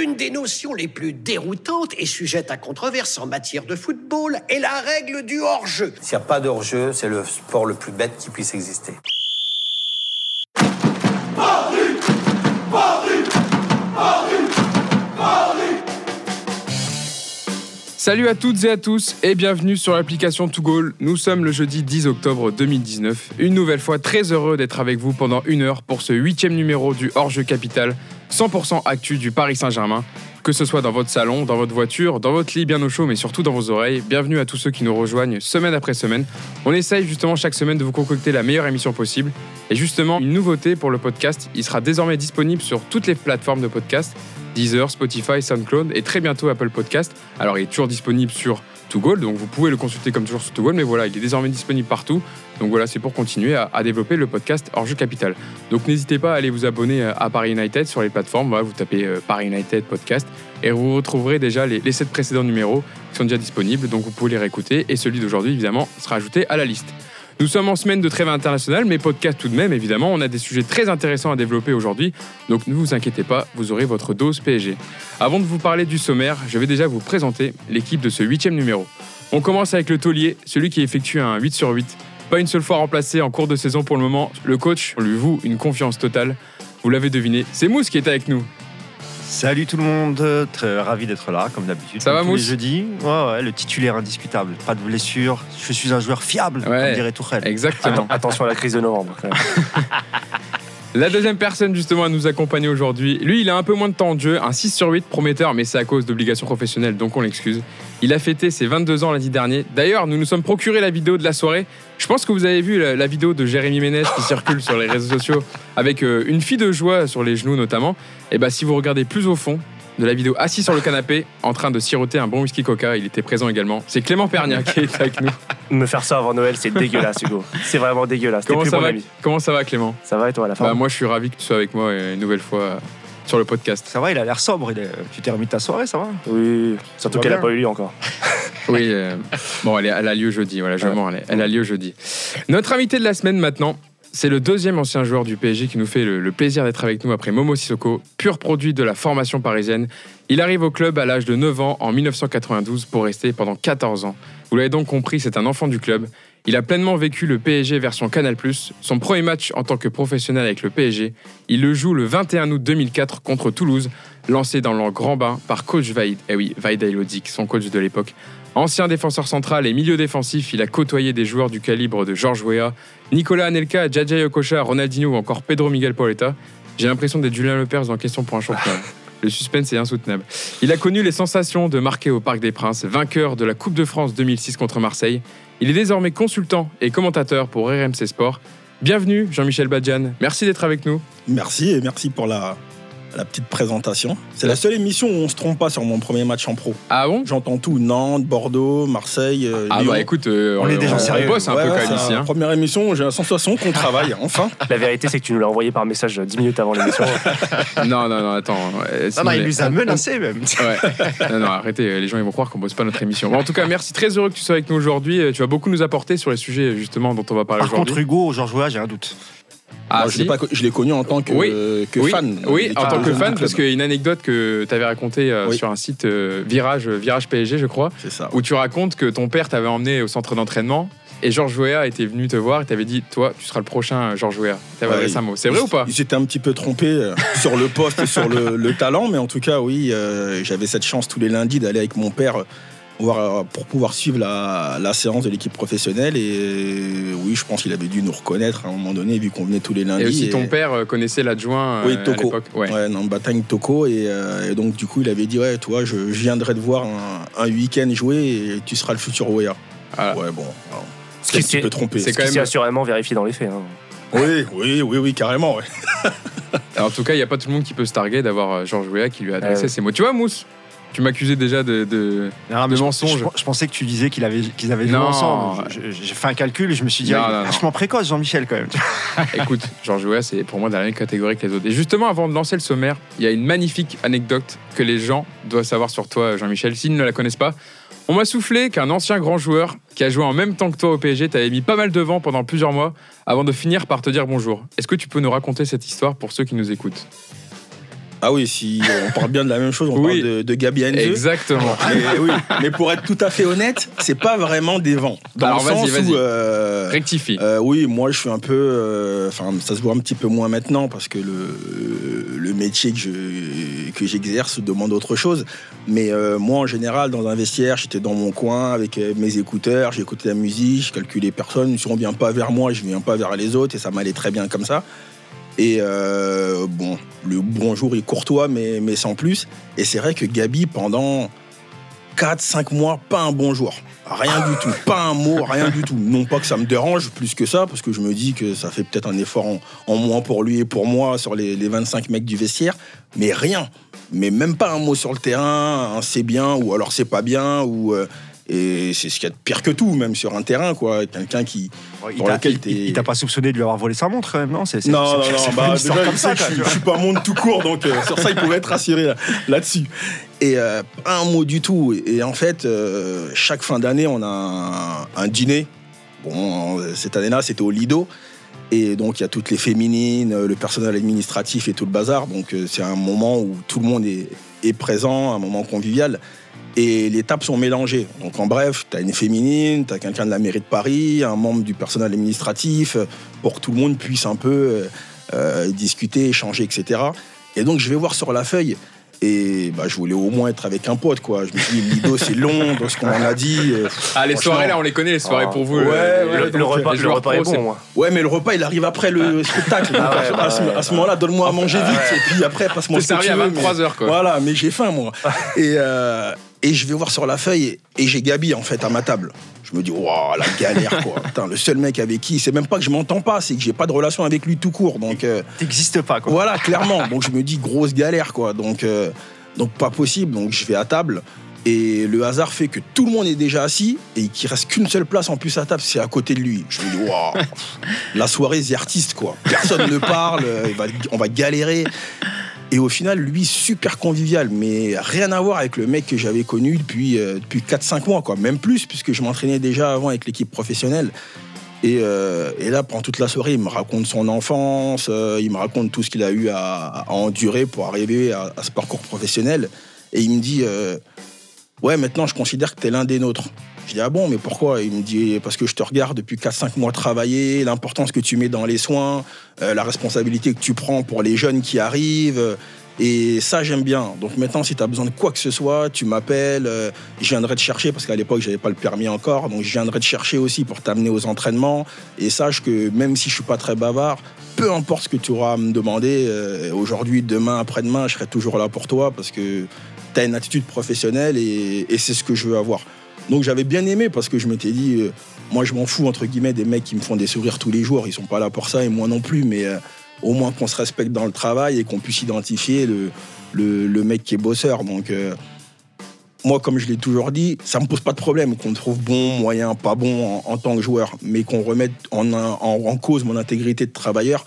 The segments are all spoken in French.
L'une des notions les plus déroutantes et sujette à controverse en matière de football est la règle du hors-jeu. S'il n'y a pas de hors-jeu, c'est le sport le plus bête qui puisse exister. Salut à toutes et à tous et bienvenue sur l'application Goal. Nous sommes le jeudi 10 octobre 2019. Une nouvelle fois très heureux d'être avec vous pendant une heure pour ce huitième numéro du Hors-jeu Capital, 100% actu du Paris Saint-Germain. Que ce soit dans votre salon, dans votre voiture, dans votre lit bien au chaud, mais surtout dans vos oreilles, bienvenue à tous ceux qui nous rejoignent semaine après semaine. On essaye justement chaque semaine de vous concocter la meilleure émission possible. Et justement, une nouveauté pour le podcast, il sera désormais disponible sur toutes les plateformes de podcast Deezer, Spotify, SoundCloud et très bientôt Apple Podcast. Alors il est toujours disponible sur Donc vous pouvez le consulter comme toujours sur Goal, mais voilà, il est désormais disponible partout. Donc voilà, c'est pour continuer à, développer le podcast hors jeu capital. Donc n'hésitez pas à aller vous abonner à Paris United sur les plateformes. Voilà, vous tapez euh, Paris United Podcast et vous retrouverez déjà les, les 7 précédents numéros qui sont déjà disponibles, donc vous pouvez les réécouter. Et celui d'aujourd'hui, évidemment, sera ajouté à la liste. Nous sommes en semaine de trêve internationale, mais podcast tout de même, évidemment. On a des sujets très intéressants à développer aujourd'hui, donc ne vous inquiétez pas, vous aurez votre dose PSG. Avant de vous parler du sommaire, je vais déjà vous présenter l'équipe de ce huitième numéro. On commence avec le taulier, celui qui effectue un 8 sur 8. Pas une seule fois remplacé en cours de saison pour le moment, le coach lui voue une confiance totale. Vous l'avez deviné, c'est Mousse qui est avec nous. Salut tout le monde, très ravi d'être là comme d'habitude. Ça va tous Mousse les jeudis. Ouais, ouais, le titulaire indiscutable, pas de blessure. Je suis un joueur fiable, Ouais. comme dirait Tourelle. Exactement. Attention à la crise de novembre. quand même. La deuxième personne justement à nous accompagner aujourd'hui, lui il a un peu moins de temps de jeu, un 6 sur 8 prometteur, mais c'est à cause d'obligations professionnelles donc on l'excuse. Il a fêté ses 22 ans lundi dernier. D'ailleurs, nous nous sommes procuré la vidéo de la soirée. Je pense que vous avez vu la, la vidéo de Jérémy Ménez qui circule sur les réseaux sociaux avec euh, une fille de joie sur les genoux notamment. Et bah si vous regardez plus au fond de la vidéo assis sur le canapé en train de siroter un bon whisky coca, il était présent également. C'est Clément Pernia qui est avec nous. Me faire ça avant Noël, c'est dégueulasse, Hugo. C'est vraiment dégueulasse. Comment plus ça mon va ami. Comment ça va Clément? Ça va et toi à la fin Bah moi je suis ravi que tu sois avec moi une nouvelle fois sur le podcast. Ça va, il a l'air sobre. il est- Tu t'es remis de ta soirée, ça va? Oui, surtout va qu'elle a bien. pas eu lieu encore. Oui, euh, bon, elle, est- elle a lieu jeudi, voilà, je Ouais. mens, elle a lieu jeudi. Notre invité de la semaine maintenant, c'est le deuxième ancien joueur du PSG qui nous fait le, le plaisir d'être avec nous après Momo Sissoko, pur produit de la formation parisienne. Il arrive au club à l'âge de 9 ans en 1992 pour rester pendant 14 ans. Vous l'avez donc compris, c'est un enfant du club. Il a pleinement vécu le PSG version Canal+. Son premier match en tant que professionnel avec le PSG, il le joue le 21 août 2004 contre Toulouse, lancé dans leur grand bain par coach Vaid. Eh oui, Vaid Ailodic, son coach de l'époque. Ancien défenseur central et milieu défensif, il a côtoyé des joueurs du calibre de Georges Weah, Nicolas Anelka, Djadja Yokocha, Ronaldinho ou encore Pedro Miguel Pauletta. J'ai l'impression d'être Julien Lepers dans Question pour un champion. Le suspense est insoutenable. Il a connu les sensations de marquer au Parc des Princes, vainqueur de la Coupe de France 2006 contre Marseille. Il est désormais consultant et commentateur pour RMC Sport. Bienvenue Jean-Michel Badjan, merci d'être avec nous. Merci et merci pour la, la petite présentation. C'est la seule émission où on se trompe pas sur mon premier match en pro. Ah bon? J'entends tout Nantes, Bordeaux, Marseille, euh, Ah Lyon. bah écoute, euh, On est des gens sérieux. bosse un Ouais, peu quand même ici. la hein. Première émission, j'ai la sensation qu'on travaille, enfin. La vérité, c'est que tu nous l'as envoyé par message 10 minutes avant l'émission. Non, non, non, attends. ouais, Non, sinon non, il les- nous a menacé même. Ouais. Non, non, arrêtez, les gens ils vont croire qu'on bosse pas notre émission. Bon, en tout cas, merci, très heureux que tu sois avec nous aujourd'hui. Euh, Tu vas beaucoup nous apporter sur les sujets justement dont on va parler Par contre, aujourd'hui. Hugo, Georges j'ai un doute. Ah, Moi, je si. l'ai je connu en tant que, Oui. euh, que oui, fan. Oui, en tant que fan, parce club. qu'il y a une anecdote que tu avais racontée euh, Oui. sur un site euh, Virage, Virage PSG, je crois, où tu racontes que ton père t'avait emmené au centre d'entraînement et Georges Weah était venu te voir et t'avait dit Toi, tu seras le prochain Georges Weah. T'avais adressé un mot. C'est vrai ou pas s'étaient un petit peu trompés euh, sur le poste et sur le, le talent, mais en tout cas, oui, euh, j'avais cette chance tous les lundis d'aller avec mon père euh, voir, euh, pour pouvoir suivre la, la séance de l'équipe professionnelle. Et euh, oui, je pense qu'il avait dû nous reconnaître à un moment donné, vu qu'on venait tous les lundis. Et aussi et- ton père euh, connaissait l'adjoint euh, Oui, à Toko. l'époque. Ouais. Ouais, dans Batagne Toko. Et, euh, et donc, du coup, il avait dit Ouais, toi, je, je viendrai te voir un, un week-end jouer et tu seras le futur Weah. Voilà. Ouais, bon. alors, Ce C'est un qui petit s'est peu trompé. c'est ce quand même- assurément vérifié dans les faits. hein. Oui, oui, oui, oui, carrément. ouais. Alors, en tout cas, il n'y a pas tout le monde qui peut se targuer d'avoir euh, Georges Weah qui lui a adressé ces mots. Tu vois, Mousse Tu m'accusais déjà de. de- Non, De je- mensonge. Je, je pensais que tu disais qu'ils avaient, qu'ils avaient joué Non. ensemble. J'ai fait un calcul et je me suis dit, ah, vachement précoce, Jean-Michel, quand même. Écoute, Georges Weah, c'est pour moi dans la même catégorie que les autres. Et justement, avant de lancer le sommaire, il y a une magnifique anecdote que les gens doivent savoir sur toi, Jean-Michel, s'ils ne la connaissent pas. On m'a soufflé qu'un ancien grand joueur qui a joué en même temps que toi au PSG t'avait mis pas mal devant pendant plusieurs mois avant de finir par te dire bonjour. Est-ce que tu peux nous raconter cette histoire pour ceux qui nous écoutent? Ah oui, si on parle bien de la même chose, on Oui. parle de, de Gabi Heinze. Exactement. Mais, oui, mais pour être tout à fait honnête, c'est pas vraiment des vents. Dans Alors, le sens où. euh, Rectifie. euh, oui, moi je suis un peu. euh, Enfin, ça se voit un petit peu moins maintenant parce que le, le métier que je- que j'exerce demande autre chose. Mais euh, moi en général, dans un vestiaire, j'étais dans mon coin avec euh, mes écouteurs, j'écoutais la musique, je calculais personne. Si on vient pas vers moi, je viens pas vers les autres et ça m'allait très bien comme ça. Et euh, bon, le bonjour est courtois, mais, mais sans plus. Et c'est vrai que Gabi, pendant 4-5 mois, pas un bonjour. Rien du tout, pas un mot, rien du tout. Non pas que ça me dérange plus que ça, parce que je me dis que ça fait peut-être un effort en, en moins pour lui et pour moi sur les, les 25 mecs du vestiaire, mais rien. Mais même pas un mot sur le terrain, un c'est bien ou alors c'est pas bien, ou. euh, et c'est ce qu'il y a de pire que tout, même sur un terrain, quoi. Quelqu'un qui. Il Pour t'a- il- t'es- il- il t'a pas soupçonné de lui avoir volé sa montre, quand même, non? C'est- c'est- Non, non, bah, déjà, comme ça, que je, je suis pas un monde tout court, donc euh, sur ça, il pouvait être rassuré là- là-dessus. Et euh, pas un mot du tout. Et en fait, euh, chaque fin d'année, on a un, un dîner. Bon, euh, cette année-là, c'était au Lido. Et donc, il y a toutes les féminines, euh, le personnel administratif et tout le bazar. Donc, euh, c'est un moment où tout le monde est, est présent, un moment convivial. Et les tables sont mélangées. Donc, en bref, tu as une féminine, tu as quelqu'un de la mairie de Paris, un membre du personnel administratif, pour que tout le monde puisse un peu euh, euh, discuter, échanger, etc. Et donc, je vais voir sur la feuille. Et bah, je voulais au moins être avec un pote, quoi. Je me suis dit, Lido, c'est long, dans ce qu'on en a dit. euh, Ah, les soirées là, on les connaît, les soirées Ah, pour vous. ouais, Le, repas, le repas est pro, bon, moi. Ouais, mais le repas, il arrive après le spectacle. Donc, Ah ouais, à, ce- bah à ce, ouais, à ce moment-là, donne-moi à manger vite. Et puis après, passe-moi ce que servi tu à veux, mais- 23h quoi. Voilà, mais j'ai faim, moi. et, euh, et je vais voir sur la feuille et, et j'ai Gabi, en fait, à ma table. Je me dis, waouh, la galère, quoi. Putain, le seul mec avec qui, c'est même pas que je m'entends pas, c'est que j'ai pas de relation avec lui tout court. Donc, euh, T'existes pas, quoi. voilà, clairement. Donc, je me dis, grosse galère, quoi. Donc, euh, donc pas possible. Donc, je vais à table. Et le hasard fait que tout le monde est déjà assis et qu'il reste qu'une seule place en plus à table, c'est à côté de lui. Je me dis, waouh, la soirée, c'est artiste, quoi. Personne ne parle, euh, on va galérer. Et au final, lui, super convivial, mais rien à voir avec le mec que j'avais connu depuis, euh, depuis 4-5 mois, quoi. Même plus, puisque je m'entraînais déjà avant avec l'équipe professionnelle. Et, euh, et là, pendant toute la soirée, il me raconte son enfance, euh, il me raconte tout ce qu'il a eu à, endurer pour arriver à, ce parcours professionnel. Et il me dit Ouais, maintenant, je considère que tu es l'un des nôtres. Je dis Ah bon, mais pourquoi? Il me dit Parce que je te regarde depuis 4-5 mois travailler, l'importance que tu mets dans les soins, euh, la responsabilité que tu prends pour les jeunes qui arrivent. euh, et ça, j'aime bien. Donc maintenant, si tu as besoin de quoi que ce soit, tu m'appelles. euh, je viendrai te chercher parce qu'à l'époque, j'avais pas le permis encore. Donc je viendrai te chercher aussi pour t'amener aux entraînements. Et sache que même si je suis pas très bavard, peu importe ce que tu auras à me demander, aujourd'hui, demain, après-demain, je serai toujours là pour toi parce que tu as une attitude professionnelle et c'est ce que je veux avoir. Donc j'avais bien aimé parce que je m'étais dit, euh, moi je m'en fous entre guillemets des mecs qui me font des sourires tous les jours, ils sont pas là pour ça et moi non plus, mais euh, au moins qu'on se respecte dans le travail et qu'on puisse identifier le, le, le mec qui est bosseur. Donc euh, moi, comme je l'ai toujours dit, ça me pose pas de problème qu'on trouve bon, moyen, pas bon en, tant que joueur, mais qu'on remette en, en, en cause mon intégrité de travailleur,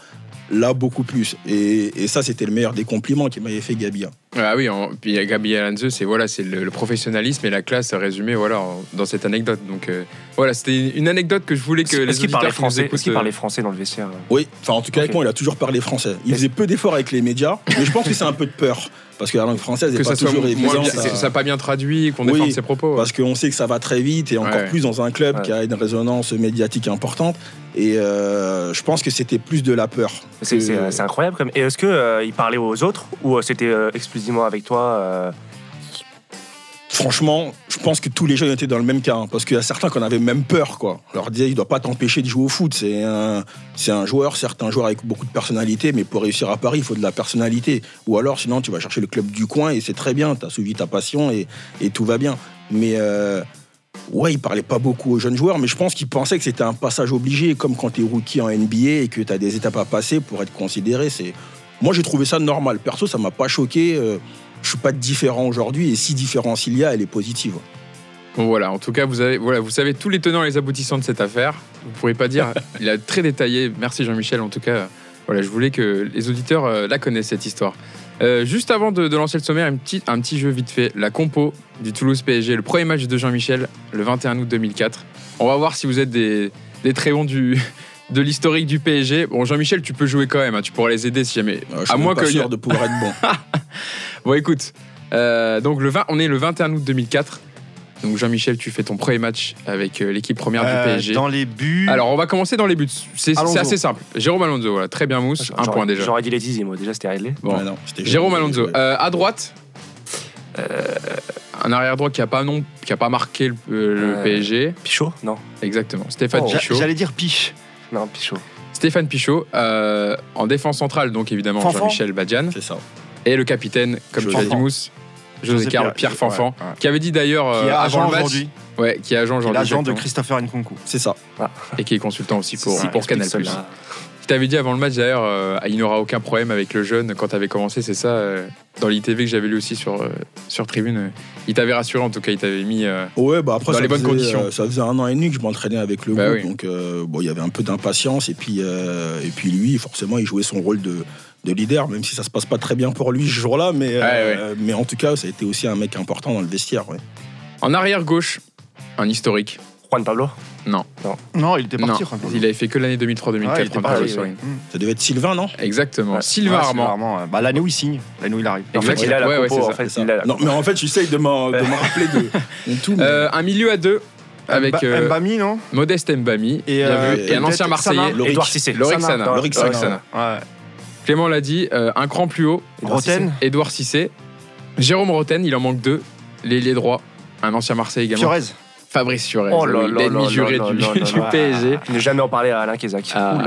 là beaucoup plus. Et, et ça, c'était le meilleur des compliments qu'il m'avait fait Gabi. Ah oui, en- puis Gabi Alanze, c'est voilà, c'est le, le professionnalisme et la classe résumé voilà en- dans cette anecdote. Donc euh, voilà, c'était une anecdote que je voulais que les Est-ce qu'il auditeurs parlait français Est-ce qu'il euh, parlait français dans le vestiaire Oui, enfin en tout cas avec moi, il a toujours parlé français. Il faisait peu d'efforts avec les médias, mais je pense que c'est un peu de peur. Parce que la langue française n'est que pas toujours évidente. ça n'a pas bien traduit, qu'on Oui, défende ses propos. Parce qu'on sait que ça va très vite et encore Ouais. plus dans un club Ouais. qui a une résonance médiatique importante. Et euh, je pense que c'était plus de la peur. C'est que- incroyable quand même. Et est-ce qu'il parlait aux autres ou euh, c'était euh, exclusivement avec toi euh, Franchement, je pense que tous les jeunes étaient dans le même cas. hein, parce qu'il y a certains qui en avaient même peur. Quoi. On leur disait, il ne doit pas t'empêcher de jouer au foot. C'est un, c'est un joueur, joueur avec beaucoup de personnalité, mais pour réussir à Paris, il faut de la personnalité. Ou alors, sinon, tu vas chercher le club du coin et c'est très bien. Tu as suivi ta passion et, tout va bien. Mais euh, ouais, il parlait pas beaucoup aux jeunes joueurs, mais je pense qu'il pensait que c'était un passage obligé, comme quand tu es rookie en NBA et que tu as des étapes à passer pour être considéré. Moi, j'ai trouvé ça normal. Perso, ça m'a pas choqué. euh, je suis pas différent aujourd'hui et si différence il y a, elle est positive. Bon, voilà, en tout cas, vous, avez, voilà, vous savez tous les tenants et les aboutissants de cette affaire. Vous ne pourrez pas dire. Il a très détaillé. Merci Jean-Michel. En tout cas, voilà, je voulais que les auditeurs euh, la connaissent, cette histoire. Euh, juste avant de, de lancer le sommaire, un petit, un petit jeu vite fait. La compo du Toulouse PSG, le premier match de Jean-Michel, le 21 août 2004. On va voir si vous êtes des, des très bons du, de l'historique du PSG. Bon, Jean-Michel, tu peux jouer quand même. hein, tu pourras les aider si jamais. Euh, je suis à même moins pas que. sûr de pouvoir être bon. Bon, écoute. euh, donc, le 20, on est le 21 août 2004. Donc, Jean-Michel, tu fais ton premier match avec euh, l'équipe première Euh, du PSG. Dans les buts. Alors, on va commencer dans les buts. C'est assez simple. Jérôme Alonso, voilà, très bien, Mousse. Un point déjà. J'aurais dit les Tizi, moi, déjà, c'était réglé. Bon. Ouais, non, j'étais Jérôme Alonso. Euh, à droite, euh, un arrière droit qui a pas non, qui a pas marqué le, euh, le Euh, PSG. Pichot Non. Exactement. Stéphane Oh. Pichot. J'allais dire piche. Non, Pichot. Stéphane Pichot. euh, en défense centrale, donc évidemment. Jean-Michel Badian. C'est ça. Et le capitaine, comme tu José. l'as dit, Mousse. José Carl, Pierre Fanfan, ouais. qui avait dit d'ailleurs Qui est euh, agent avant le match, aujourd'hui. ouais, qui est agent aujourd'hui, l'agent de. Christopher Nkunku. C'est ça. et qui est consultant aussi pour, Ça pour Canal+. cela. Qui t'avait dit avant le match d'ailleurs, euh, il n'aura aucun problème avec le jeune quand t'avais commencé, c'est ça, euh, dans l'ITV que j'avais lu aussi sur, euh, sur Tribune. euh, il t'avait rassuré en tout cas, il t'avait mis. euh, Ouais, bah après, Dans les bonnes faisait, conditions. ça faisait un an et demi que je m'entraînais avec le Bah groupe, oui. donc euh, bon, il y avait un peu d'impatience et puis euh, et puis lui, forcément, il jouait son rôle de, de leader, même si ça se passe pas très bien pour lui ce jour-là, mais euh, mais en tout cas, ça a été aussi un mec important dans le vestiaire. Ouais. En arrière gauche, un historique. Juan Pablo? Non, Non, il était non. parti. Franck. il avait fait que l'année 2003-2004. Ouais, il était un parti, peu oui, sur oui. une- Ça devait être Sylvain, non? Exactement. Ouais. Sylvain Ouais, Armand. Armand. Bah, L'année où il signe, l'année où il arrive. En fait, Exact. il a la Ouais, ouais, compo, c'est en ça, fait, ça. il a la Non, mais en fait, j'essaye de, m'en- de me rappeler de, tout. mais- Euh, un milieu à deux avec Mba- euh, Mbami, non? Modeste Mbami Et, euh, vu, et un ancien Marseillais, Sana. Et Loric. Sana. Sana. Non, Loric Loric Sana. Clément l'a dit, euh, un cran plus haut, Roten, Edouard Cissé. Jérôme Roten, il en manque deux. L'ailier droit, un ancien Marseille également. Fiorez. Fabrice Fiorez, Oh là oui, l'ennemi là juré du, du. PSG. Ne jamais en parler à Alain Kézac. Ah.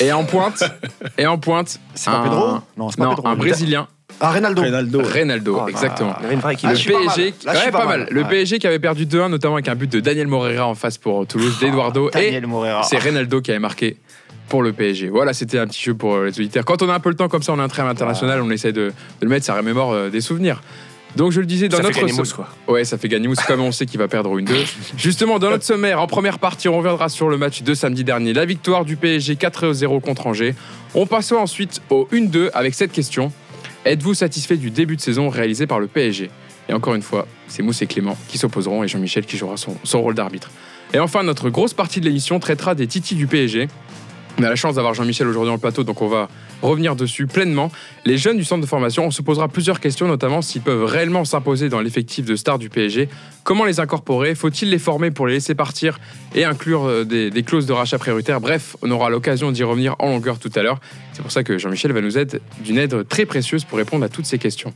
Et en pointe, et en pointe, C'est pas un- Pedro Non, c'est pas non, Pedro. un Brésilien, Ah, Reynaldo. Reynaldo. Reynaldo, Oh, exactement. Ah, Le suis pas mal. PSG, Là, ouais, pas, pas mal. mal. Le Ouais. PSG qui avait perdu 2-1, notamment avec un but de Daniel Moreira en face pour Toulouse, d'Eduardo. Et Daniel Moreira. c'est Reynaldo qui avait marqué pour le PSG. Voilà, c'était un petit jeu pour euh, les auditeurs. Quand on a un peu le temps comme ça, on a un trêve international, on essaie de, de le mettre, ça remémore euh, des souvenirs. Donc je le disais dans Ça fait notre so- Mousse, quoi. Ouais, ça fait gagner Mousse comme on sait qu'il va perdre une 2. Justement, dans notre sommaire, en première partie, on reviendra sur le match de samedi dernier, la victoire du PSG 4-0 contre Angers. On passera ensuite au 1-2 avec cette question. Êtes-vous satisfait du début de saison réalisé par le PSG Et encore une fois, c'est Mousse et Clément qui s'opposeront et Jean-Michel qui jouera son, son rôle d'arbitre. Et enfin, notre grosse partie de l'émission traitera des titis du PSG. On a la chance d'avoir Jean-Michel aujourd'hui le plateau, donc on va revenir dessus pleinement. Les jeunes du centre de formation, on se posera plusieurs questions, notamment s'ils peuvent réellement s'imposer dans l'effectif de stars du PSG. Comment les incorporer? Faut-il les former pour les laisser partir et inclure euh, des, des clauses de rachat prioritaire Bref, on aura l'occasion d'y revenir en longueur tout à l'heure. C'est pour ça que Jean-Michel va nous aider d'une aide très précieuse pour répondre à toutes ces questions.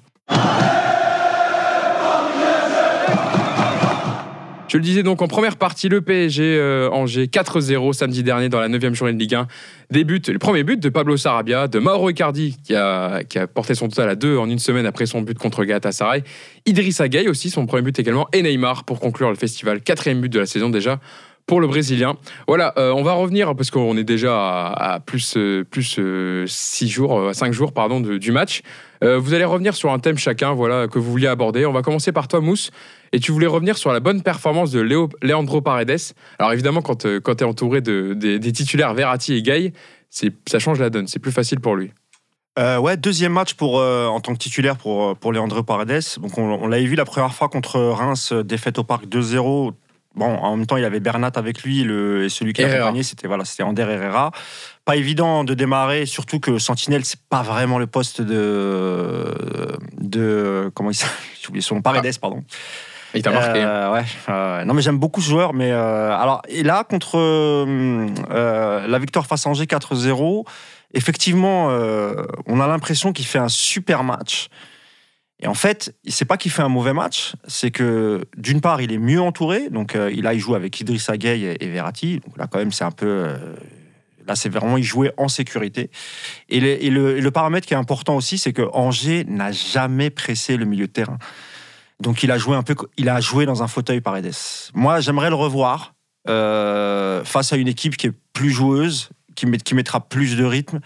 Je le disais donc en première partie, le PSG euh, Angers 4-0 samedi dernier dans la 9 journée de Ligue 1. Des buts, le premier but de Pablo Sarabia, de Mauro Icardi qui a, qui a porté son total à 2 en une semaine après son but contre Galatasaray. Idrissa Gueye aussi, son premier but également, et Neymar pour conclure le festival. Quatrième but de la saison déjà pour le Brésilien. Voilà, euh, on va revenir parce qu'on est déjà à, plus, euh, plus 6 jours, euh, 5 jours pardon, du match. Euh, vous allez revenir sur un thème chacun voilà, que vous vouliez aborder. On va commencer par toi, Mousse. Et tu voulais revenir sur la bonne performance de Léo, Leandro Paredes. Alors évidemment, quand, euh, quand tu es entouré de, des, des titulaires Verratti et Gay, ça change la donne. C'est plus facile pour lui. Euh, ouais, deuxième match pour, euh, en tant que titulaire pour, pour Leandro Paredes. Donc on, on l'avait vu la première fois contre Reims, défaite au parc 2-0. Bon, en même temps, il y avait Bernat avec lui, le, et celui qui Herrera. l'accompagnait, c'était voilà, c'était Ander Herrera. Pas évident de démarrer, surtout que Sentinelle, c'est pas vraiment le poste de. de comment il s'appelle? J'ai oublié son nom, Paredes, pardon. Il t'a marqué. Euh, ouais. euh, non, mais j'aime beaucoup ce joueur. Mais euh, alors, et là, contre la victoire face à Angers 4-0, effectivement, on a l'impression qu'il fait un super match. Et en fait, c'est pas qu'il fait un mauvais match, c'est que d'une part, il est mieux entouré. Donc euh, il joue avec Idrissa Gueye et, Verratti. Donc là, quand même, c'est un peu. là, c'est vraiment il jouait en sécurité. Et le- et le paramètre qui est important aussi, c'est que Angers n'a jamais pressé le milieu de terrain. Donc il a joué un peu, il a joué dans un fauteuil Paredes. Moi, j'aimerais le revoir euh, face à une équipe qui est plus joueuse, qui, met- qui mettra plus de rythme.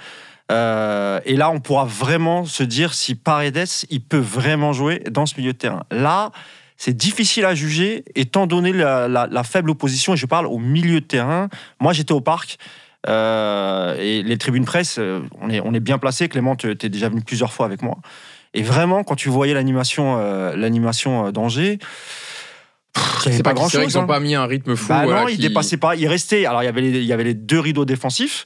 Euh, et là, on pourra vraiment se dire si Paredes, il peut vraiment jouer dans ce milieu de terrain. Là, c'est difficile à juger, étant donné la, faible opposition. Et je parle au milieu de terrain. Moi, j'étais au parc. euh, et les tribunes presse, on est, on est bien placé. Clément, tu es déjà venu plusieurs fois avec moi. Et vraiment, quand tu voyais l'animation, euh, l'animation euh, d'Angers, C'est pas pas grand chose. qu'ils n'ont pas mis un rythme fou. Bah voilà, non, qui- dépassait pas. Il restait. Alors, il y avait les, il y avait les deux rideaux défensifs,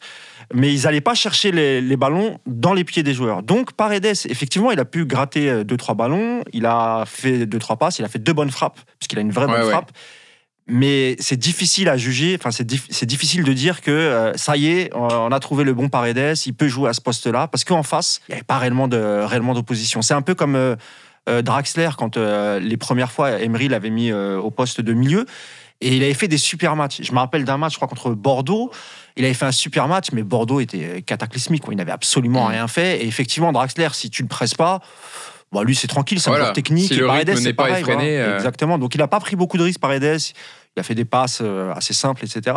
mais ils n'allaient pas chercher les, les ballons dans les pieds des joueurs. Donc, Paredes, effectivement, il a pu gratter euh, deux, trois ballons. Il a fait deux, trois passes. Il a fait deux bonnes frappes, puisqu'il a une vraie Ouais, bonne ouais. frappe. Mais c'est difficile à juger. Enfin, c'est dif- c'est difficile de dire que euh, ça y est, on a trouvé le bon Paredes. Il peut jouer à ce poste-là, parce qu'en face, il n'y avait pas réellement de réellement d'opposition. C'est un peu comme euh, euh, Draxler quand les premières fois Emery l'avait mis au poste de milieu. Et il avait fait des super matchs. Je me rappelle d'un match, je crois, contre Bordeaux. Il avait fait un super match, mais Bordeaux était cataclysmique. Quoi. Il n'avait absolument Mm. rien fait. Et effectivement, Draxler, si tu ne le presses pas, bon, lui, c'est tranquille, c'est Voilà. un joueur technique. Si Et le Paredes, c'est n'est pas pareil, effréné, voilà. euh. Exactement. Donc, il n'a pas pris beaucoup de risques, Paredes. Il a fait des passes euh, assez simples, etc.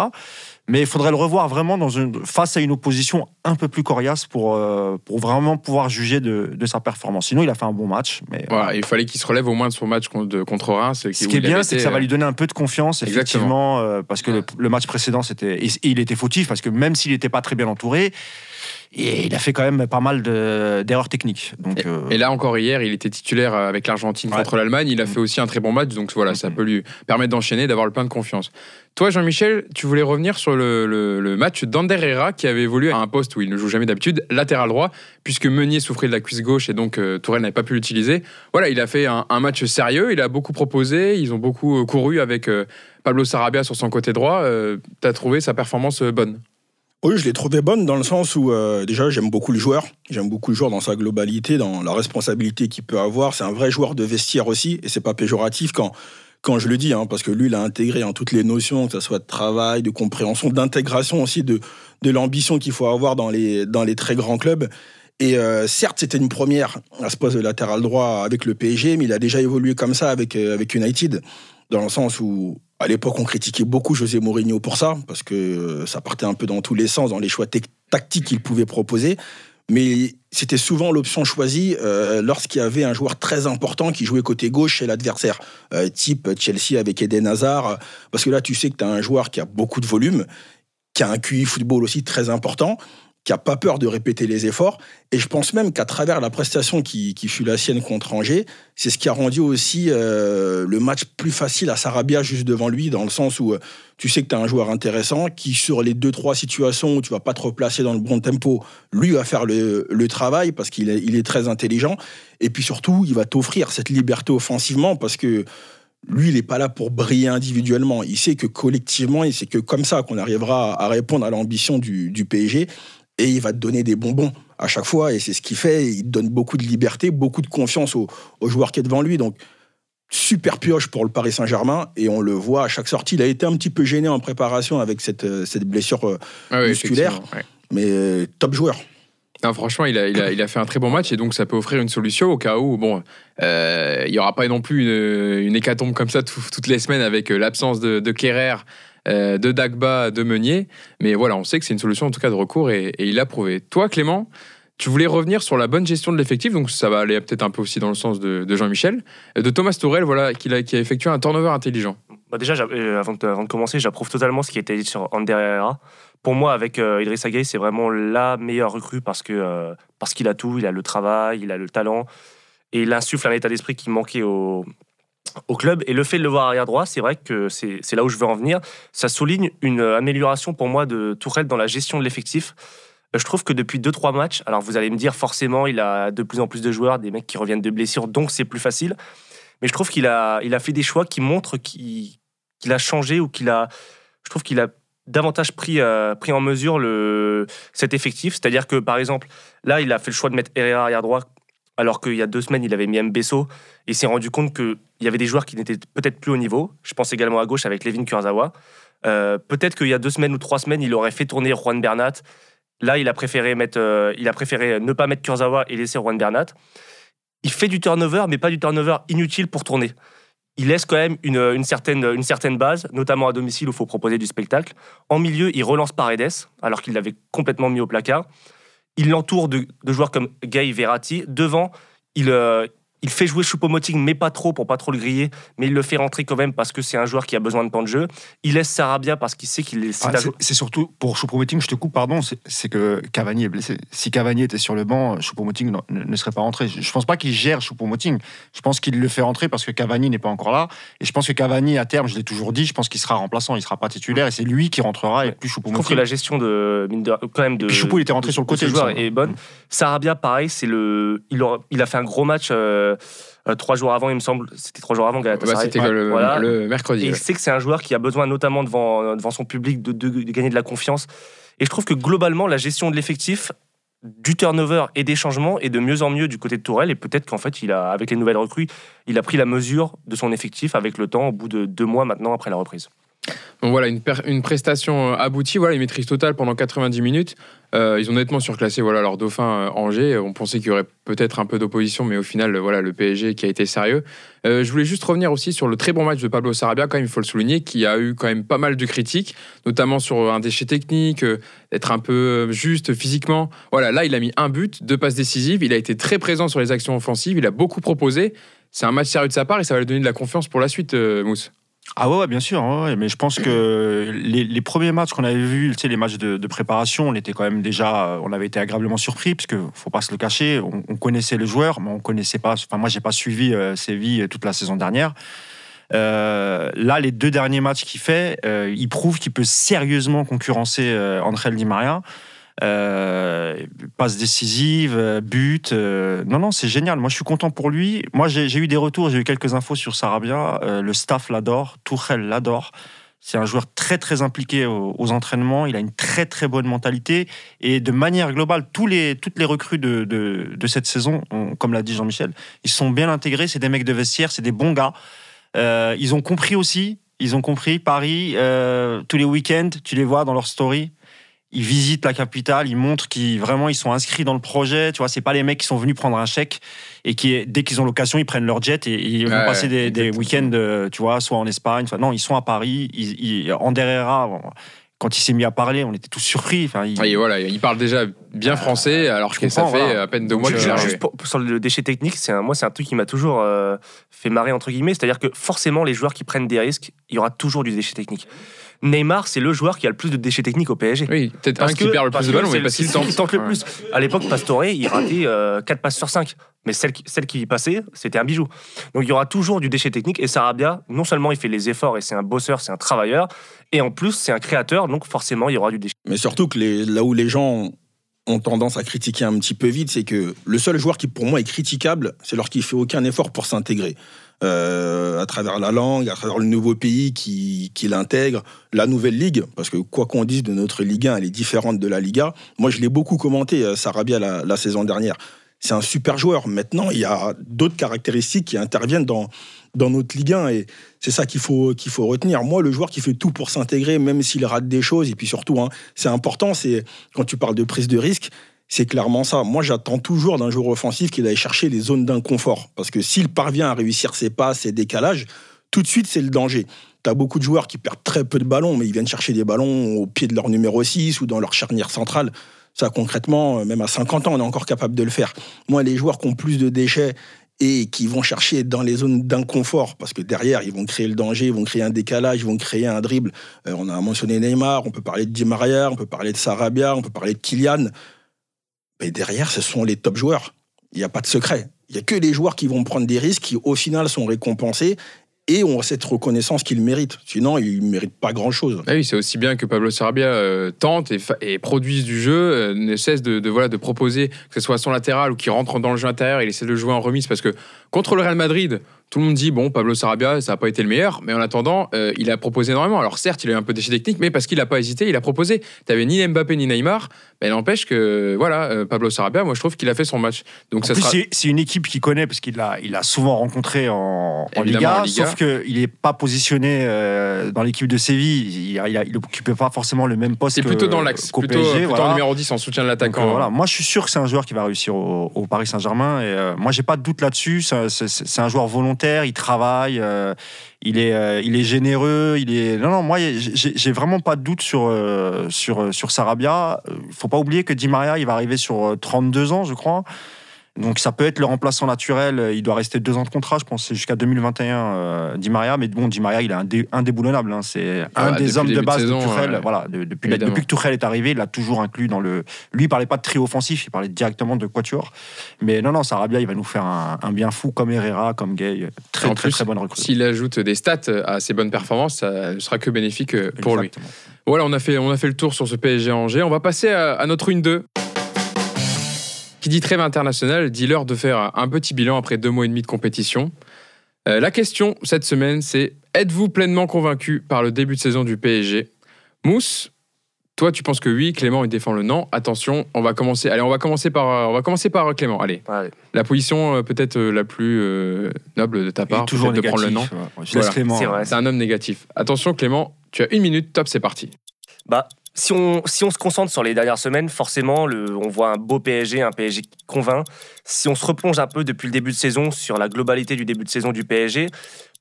Mais il faudrait le revoir vraiment dans une, face à une opposition un peu plus coriace pour, euh, pour vraiment pouvoir juger de, de sa performance. Sinon, il a fait un bon match. Mais, Voilà, il fallait qu'il se relève au moins de son match contre, contre Reims. ce qui est bien, c'est que ça va lui donner un peu de confiance, effectivement, euh, parce que le, le match précédent, c'était, et, et il était fautif, parce que même s'il n'était pas très bien entouré, et il a fait quand même pas mal de- d'erreurs techniques. Donc, Et, euh, et là encore hier, il était titulaire avec l'Argentine Ouais. contre l'Allemagne. Il a fait aussi un très bon match, donc voilà, ça Mhm. peut lui permettre d'enchaîner, d'avoir le plein de confiance. Toi, Jean-Michel, tu voulais revenir sur le, le- le match d'Ander Herrera qui avait évolué à un poste où il ne joue jamais d'habitude, latéral droit, puisque Meunier souffrait de la cuisse gauche et donc euh, Tourelle n'avait pas pu l'utiliser. Voilà, il a fait un, un match sérieux, il a beaucoup proposé, ils ont beaucoup euh, couru avec euh, Pablo Sarabia sur son côté droit. Euh, T'as trouvé sa performance bonne? Oui, je l'ai trouvé bonne dans le sens où, euh, déjà, j'aime beaucoup le joueur. J'aime beaucoup le joueur dans sa globalité, dans la responsabilité qu'il peut avoir. C'est un vrai joueur de vestiaire aussi, et c'est pas péjoratif quand, quand je le dis, hein, parce que lui, il a intégré en toutes les notions, que ce soit de travail, de compréhension, d'intégration aussi, de, de l'ambition qu'il faut avoir dans les, dans les très grands clubs. Et euh, certes, c'était une première à ce poste de latéral droit avec le PSG, mais il a déjà évolué comme ça avec, euh, avec United, dans le sens où, à l'époque, on critiquait beaucoup José Mourinho pour ça, parce que euh, ça partait un peu dans tous les sens, dans les choix tactiques qu'il pouvait proposer. Mais c'était souvent l'option choisie euh, lorsqu'il y avait un joueur très important qui jouait côté gauche chez l'adversaire, euh, type Chelsea avec Eden Hazard, parce que là, tu sais que tu as un joueur qui a beaucoup de volume, qui a un QI football aussi très important, qui a pas peur de répéter les efforts. Et je pense même qu'à travers la prestation qui, fut la sienne contre Angers, c'est ce qui a rendu aussi euh, le match plus facile à Sarabia juste devant lui, dans le sens où euh, tu sais que tu as un joueur intéressant qui, sur les deux, trois situations où tu vas pas te replacer dans le bon tempo, lui va faire le, travail parce qu'il est, il très intelligent. Et puis surtout, il va t'offrir cette liberté offensivement parce que lui, il n'est pas là pour briller individuellement. Il sait que collectivement, et c'est que comme ça qu'on arrivera à répondre à l'ambition du PSG. Et il va te donner des bonbons à chaque fois. Et c'est ce qu'il fait. Il te donne beaucoup de liberté, beaucoup de confiance au, au joueur qui est devant lui. Donc, super pioche pour le Paris Saint-Germain. Et on le voit à chaque sortie. Il a été un petit peu gêné en préparation avec cette, euh, cette blessure. euh, Ah Musculaire. ouais. Mais euh, top joueur. Non, franchement, il a, il, a, il a fait un très bon match et donc ça peut offrir une solution au cas où, bon, euh, il n'y aura pas non plus une, une hécatombe comme ça tout- toutes les semaines avec l'absence de, de Kerrer, euh, de Dagba, de Meunier. Mais voilà, on sait que c'est une solution en tout cas de recours et, il l'a prouvé. Toi, Clément, tu voulais revenir sur la bonne gestion de l'effectif, donc ça va aller peut-être un peu aussi dans le sens de, Jean-Michel, euh, de Thomas Tourel, voilà, qui a, effectué un turnover intelligent. Bah déjà, euh, avant, de, commencer, j'approuve totalement ce qui a été dit sur Ander Herrera. Pour moi, avec euh, Idrissa Gueye, c'est vraiment la meilleure recrue parce parce qu'il a tout, il a le travail, il a le talent et il insuffle un état d'esprit qui manquait au, au club. Et le fait de le voir arrière droit, c'est vrai que c'est là où je veux en venir. Ça souligne une amélioration pour moi de Tourelle dans la gestion de l'effectif. Euh, Je trouve que depuis 2-3 matchs, alors vous allez me dire forcément, il a de plus en plus de joueurs, des mecs qui reviennent de blessures, donc c'est plus facile. Mais je trouve qu'il a, il a fait des choix qui montrent qu'il qu'il a changé ou qu'il a. Je trouve qu'il a davantage pris, euh, pris en mesure le, cet effectif. C'est-à-dire que, par exemple, là, il a fait le choix de mettre Herrera arrière droit, alors qu'il y a deux semaines, il avait mis Mbesso. Et s'est rendu compte qu'il y avait des joueurs qui n'étaient peut-être plus au niveau. Je pense également à gauche avec Levin Kurzawa. Euh, peut-être qu'il y a deux semaines ou trois semaines, il aurait fait tourner Juan Bernat. Là, il a préféré, mettre, euh, il a préféré ne pas mettre Kurzawa et laisser Juan Bernat. Il fait du turnover, mais pas du turnover inutile pour tourner. Il laisse quand même une, une certaine, une certaine base, notamment à domicile où il faut proposer du spectacle. En milieu, il relance Paredes, alors qu'il l'avait complètement mis au placard. Il l'entoure de, joueurs comme Gay Verratti. Devant, il, euh, il fait jouer Choupo-Moting, mais pas trop pour pas trop le griller. Mais il le fait rentrer quand même parce que c'est un joueur qui a besoin de temps de jeu. Il laisse Sarabia parce qu'il sait qu'il est. Ah, c'est- surtout pour Choupo-Moting, je te coupe, pardon, c'est- que Cavani est blessé. Si Cavani était sur le banc, Choupo-Moting ne, ne serait pas rentré. Je, je pense pas qu'il gère Choupo-Moting. Je pense qu'il le fait rentrer parce que Cavani n'est pas encore là. Et je pense que Cavani, à terme, je l'ai toujours dit, je pense qu'il sera remplaçant, il sera pas titulaire et c'est lui qui rentrera et plus Je trouve que Choupo-Moting. la gestion de, quand même de. Choupo, il était rentré de- sur le côté, me joueur est bonne. Sarabia, pareil, c'est le. Il, aura- il a fait un gros match euh, trois jours avant, il me semble. C'était trois jours avant Bah, Galatasaray. C'était Ouais, le, voilà. le mercredi. Et il sait que c'est un joueur qui a besoin, notamment devant, devant son public, de, de- de gagner de la confiance. Et je trouve que globalement, la gestion de l'effectif, du turnover et des changements est de mieux en mieux du côté de Tourelle. Et peut-être qu'en fait, il a, avec les nouvelles recrues, il a pris la mesure de son effectif avec le temps, au bout de deux mois maintenant après la reprise. Donc voilà, une, une prestation euh, aboutie, voilà, une maîtrise totale pendant 90 minutes. Euh, ils ont nettement surclassé voilà, leur dauphin euh, Angers. On pensait qu'il y aurait peut-être un peu d'opposition, mais au final, voilà, le PSG qui a été sérieux. Je voulais juste revenir aussi sur le très bon match de Pablo Sarabia, quand même, il faut le souligner, qui a eu quand même pas mal de critiques, notamment sur un déchet technique, d'être un peu juste physiquement. Voilà, là, il a mis un but, deux passes décisives, il a été très présent sur les actions offensives, il a beaucoup proposé. C'est un match sérieux de sa part et ça va lui donner de la confiance pour la suite, Mousse. Ah ouais, bien sûr. mais je pense que les, premiers matchs qu'on avait vus, tu sais, les matchs de, préparation, on était quand même déjà, euh, on avait été agréablement surpris, parce que faut pas se le cacher, on, on connaissait le joueur, mais on connaissait pas. Enfin, moi, j'ai pas suivi euh, Séville euh, toute la saison dernière. Euh, là, les deux derniers matchs qu'il fait, il prouve qu'il peut sérieusement concurrencer André Di Maria. Euh, passe décisive, euh, but. euh, non, non, c'est génial. Moi, je suis content pour lui. Moi, j'ai eu des retours, j'ai eu quelques infos sur Sarabia. Le staff l'adore, Tourelle l'adore. C'est un joueur très, très impliqué aux, entraînements. Il a une très, très bonne mentalité. Et de manière globale, toutes les recrues de, cette saison, on- comme l'a dit Jean-Michel, ils sont bien intégrés. C'est des mecs de vestiaire, c'est des bons gars. Ils ont compris aussi. Ils ont compris Paris. tous les week-ends, tu les vois dans leur story ils visitent la capitale, ils montrent qu'ils vraiment ils sont inscrits dans le projet. Tu vois, c'est pas les mecs qui sont venus prendre un chèque et qui dès qu'ils ont l'occasion ils prennent leur jet et, ils vont Ouais, passer des, week-ends, euh, tu vois, soit en Espagne, soit non, ils sont à Paris. Ils, ils, bon, quand il s'est mis à parler, on était tous surpris. Enfin, il- Et voilà, il parle déjà bien français, alors je que ça comprends, fait voilà. à peine deux mois arrivé. Juste pour- sur le déchet technique, c'est un, moi, c'est un truc qui m'a toujours euh, fait marrer, entre guillemets. C'est-à-dire que forcément, les joueurs qui prennent des risques, il y aura toujours du déchet technique. Neymar, c'est le joueur qui a le plus de déchets techniques au PSG. Oui, peut-être un Parce qui que- perd le plus de ballons, mais parce qu'il tente. tente le Ouais. plus. À l'époque, Pastore, il ratait 4 passes sur 5. Mais celle qui, celle qui y passait, c'était un bijou. Donc il y aura toujours du déchet technique. Et Sarabia, non seulement il fait les efforts et c'est un bosseur, c'est un travailleur, et en plus c'est un créateur, donc forcément il y aura du déchet. Mais surtout que les, là où les gens ont tendance à critiquer un petit peu vite, c'est que le seul joueur qui pour moi est critiquable, c'est lorsqu'il fait aucun effort pour s'intégrer. Euh, à travers la langue, à travers le nouveau pays qui, qui l'intègre, la nouvelle ligue, parce que quoi qu'on dise de notre Ligue 1, elle est différente de la Liga. Moi, je l'ai beaucoup commenté, euh, Sarabia, la, saison dernière. C'est un super joueur. Maintenant, il y a d'autres caractéristiques qui interviennent dans, dans notre Ligue 1 et c'est ça qu'il faut, qu'il faut retenir. Moi, le joueur qui fait tout pour s'intégrer, même s'il rate des choses, et puis surtout, hein, c'est important, c'est quand tu parles de prise de risque, c'est clairement ça. Moi, j'attends toujours d'un joueur offensif qu'il aille chercher les zones d'inconfort. Parce que s'il parvient à réussir ses passes, ses décalages, tout de suite, c'est le danger. Tu as beaucoup de joueurs qui perdent très peu de ballons, mais ils viennent chercher des ballons au pied de leur numéro 6 ou dans leur charnière centrale. Ça, concrètement, euh, même à 50 ans, on est encore capable de le faire. Moi, les joueurs qui ont plus de déchets et qui vont chercher dans les zones d'inconfort, parce que derrière, ils vont créer le danger, ils vont créer un décalage, ils vont créer un dribble. Euh, on a mentionné Neymar, on peut parler de Di Maria, on peut parler de Sarabia, on peut parler de Kylian. Mais derrière, ce sont les top joueurs. Il n'y a pas de secret. Il n'y a que les joueurs qui vont prendre des risques, qui au final sont récompensés et ont cette reconnaissance qu'ils méritent. Sinon, ils ne méritent pas grand-chose. Ah oui, c'est aussi bien que Pablo Sarabia euh, tente et, produise du jeu, euh, ne cesse de, de, voilà, de proposer, que ce soit son latéral ou qui rentre dans le jeu intérieur, il essaie de jouer en remise parce que contre le Real Madrid, tout le monde dit bon, Pablo Sarabia, ça n'a pas été le meilleur, mais en attendant, euh, il a proposé énormément. Alors certes, il a eu un peu de déchet technique, mais parce qu'il n'a pas hésité, il a proposé. Tu ni Mbappé ni Neymar, mais n'empêche que voilà, euh, Pablo Sarabia, moi je trouve qu'il a fait son match. Donc En ça plus, sera. c'est- une équipe qu'il connaît parce qu'il l'a, il a souvent rencontré en, en Liga, en Liga. sauf qu'il n'est pas positionné euh, dans l'équipe de Séville. Il n'occupait pas forcément le même poste C'est plutôt dans l'axe, plutôt, PSG, plutôt voilà. en numéro 10 en soutien de l'attaquant. voilà. Moi, je suis sûr que c'est un joueur qui va réussir au, au Paris Saint-Germain. Et moi, j'ai pas de doute là-dessus. C'est un joueur volontaire, il travaille, euh, il, est, euh, il est généreux. Il est... Non, non, moi, j'ai, vraiment pas de doute sur, euh, sur, sur Sarabia. Il faut pas oublier que Di Maria, il va arriver sur euh, 32 ans, je crois. Donc ça peut être le remplaçant naturel. Il doit rester deux ans de contrat, je pense, jusqu'à 2021, euh, Di Maria. Mais bon, Di Maria, il est indé- indéboulonnable. hein. C'est un depuis des hommes de de base de, saison, Tuchel. ouais. Voilà, de- depuis, que Tuchel est arrivé, il l'a toujours inclus dans le. Lui, il parlait pas de trio offensif, il parlait directement de quatuor. Mais non, non, Sarabia, il va nous faire un, un bien fou comme Herrera, comme Gay. Très, En très, plus, très bonne recrue. S'il ajoute des stats à ses bonnes performances, ça ne sera que bénéfique euh, pour lui. Voilà, on a fait, on a fait le tour sur ce PSG Angers. On va passer à, à notre 1-2. Qui dit trêve internationale dit l'heure de faire un petit bilan après deux mois et demi de compétition. Euh, la question cette semaine, c'est êtes-vous pleinement convaincu par le début de saison du PSG Mousse, toi tu penses que oui, Clément il défend le non. Attention, on va commencer. Allez, on va commencer par, on va commencer par euh, Clément. Allez, Allez. la position euh, peut-être euh, la plus euh, noble de ta part, toujours de prendre le non. ouais. Voilà. laisse Clément. C'est vrai. C'est un homme négatif. Attention Clément, tu as une minute, top, c'est parti. Bah, si on, si on se concentre sur les dernières semaines, forcément, on voit un beau PSG, un PSG qui convainc. Si on se replonge un peu depuis le début de saison sur la globalité du début de saison du PSG,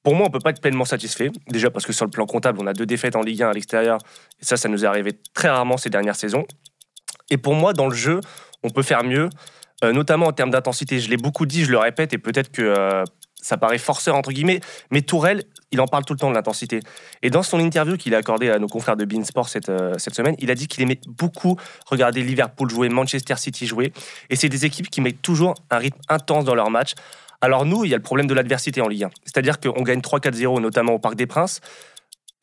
pour moi, on peut pas être pleinement satisfait. Déjà parce que sur le plan comptable, on a deux défaites en Ligue 1 à l'extérieur. Et ça, ça nous est arrivé très rarement ces dernières saisons. Et pour moi, dans le jeu, on peut faire mieux, euh, notamment en termes d'intensité. Je l'ai beaucoup dit, je le répète, et peut-être que euh, ça paraît forceur, entre guillemets, mais Tourelle, il en parle tout le temps de l'intensité. Et dans son interview qu'il a accordé à nos confrères de Beansport cette, euh, cette semaine, il a dit qu'il aimait beaucoup regarder Liverpool jouer, Manchester City jouer. Et c'est des équipes qui mettent toujours un rythme intense dans leurs matchs. Alors nous, il y a le problème de l'adversité en Ligue 1. C'est-à-dire qu'on gagne 3-4-0, notamment au Parc des Princes,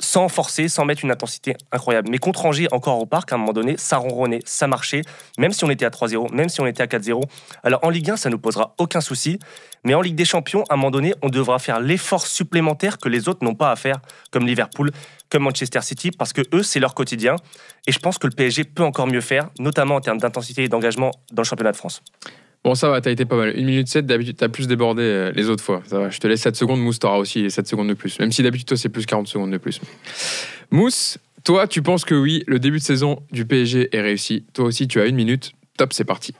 sans forcer, sans mettre une intensité incroyable. Mais contre Angers, encore au Parc, à un moment donné, ça ronronnait, ça marchait, même si on était à 3-0, même si on était à 4-0. Alors en Ligue 1, ça ne nous posera aucun souci. Mais en Ligue des Champions, à un moment donné, on devra faire l'effort supplémentaire que les autres n'ont pas à faire, comme Liverpool, comme Manchester City, parce que eux, c'est leur quotidien. Et je pense que le PSG peut encore mieux faire, notamment en termes d'intensité et d'engagement dans le championnat de France. Bon, ça va, t'as été pas mal. 1 minute 7, d'habitude, t'as plus débordé euh, les autres fois. Ça va, je te laisse 7 secondes. Mousse, t'auras aussi 7 secondes de plus. Même si d'habitude, toi, c'est plus 40 secondes de plus. Mousse, toi, tu penses que oui, le début de saison du PSG est réussi. Toi aussi, tu as une minute. Top, c'est parti.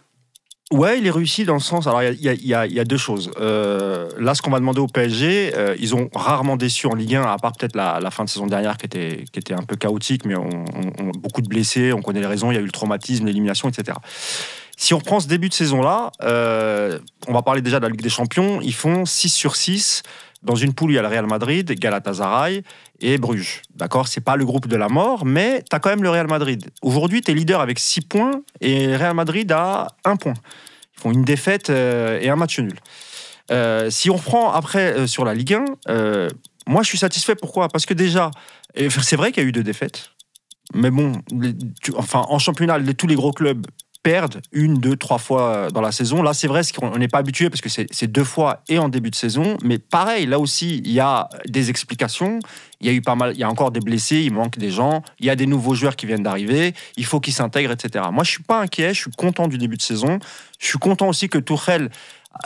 Ouais, il est réussi dans le sens. Alors, il y a, deux choses. Euh, là, ce qu'on va demander au PSG, euh, ils ont rarement déçu en Ligue 1, à part peut-être la, fin de saison dernière qui était, qui était un peu chaotique, mais on, on- on- beaucoup de blessés, on connaît les raisons, il y a eu le traumatisme, l'élimination, etc. Si on reprend ce début de saison-là, euh, on va parler déjà de la Ligue des Champions, ils font 6 sur 6 dans une poule, il y a le Real Madrid, Galatasaray et Bruges. D'accord? C'est pas le groupe de la mort, mais tu as quand même le Real Madrid. Aujourd'hui, tu es leader avec 6 points et le Real Madrid a 1 point. Ils font une défaite euh, et un match nul. Euh, si on reprend après sur la Ligue 1, euh, moi je suis satisfait. Pourquoi? Parce que déjà, c'est vrai qu'il y a eu deux défaites. Mais bon, enfin, en championnat, tous les gros clubs perdent une, deux, trois fois dans la saison. Là, c'est vrai, qu'on n'est pas habitué parce que c'est deux fois et en début de saison. Mais pareil, là aussi, il y a des explications. Il y a eu pas mal, il y a encore des blessés, il manque des gens. Il y a des nouveaux joueurs qui viennent d'arriver. Il faut qu'ils s'intègrent, etc. Moi, je suis pas inquiet. Je suis content du début de saison. Je suis content aussi que Tourelle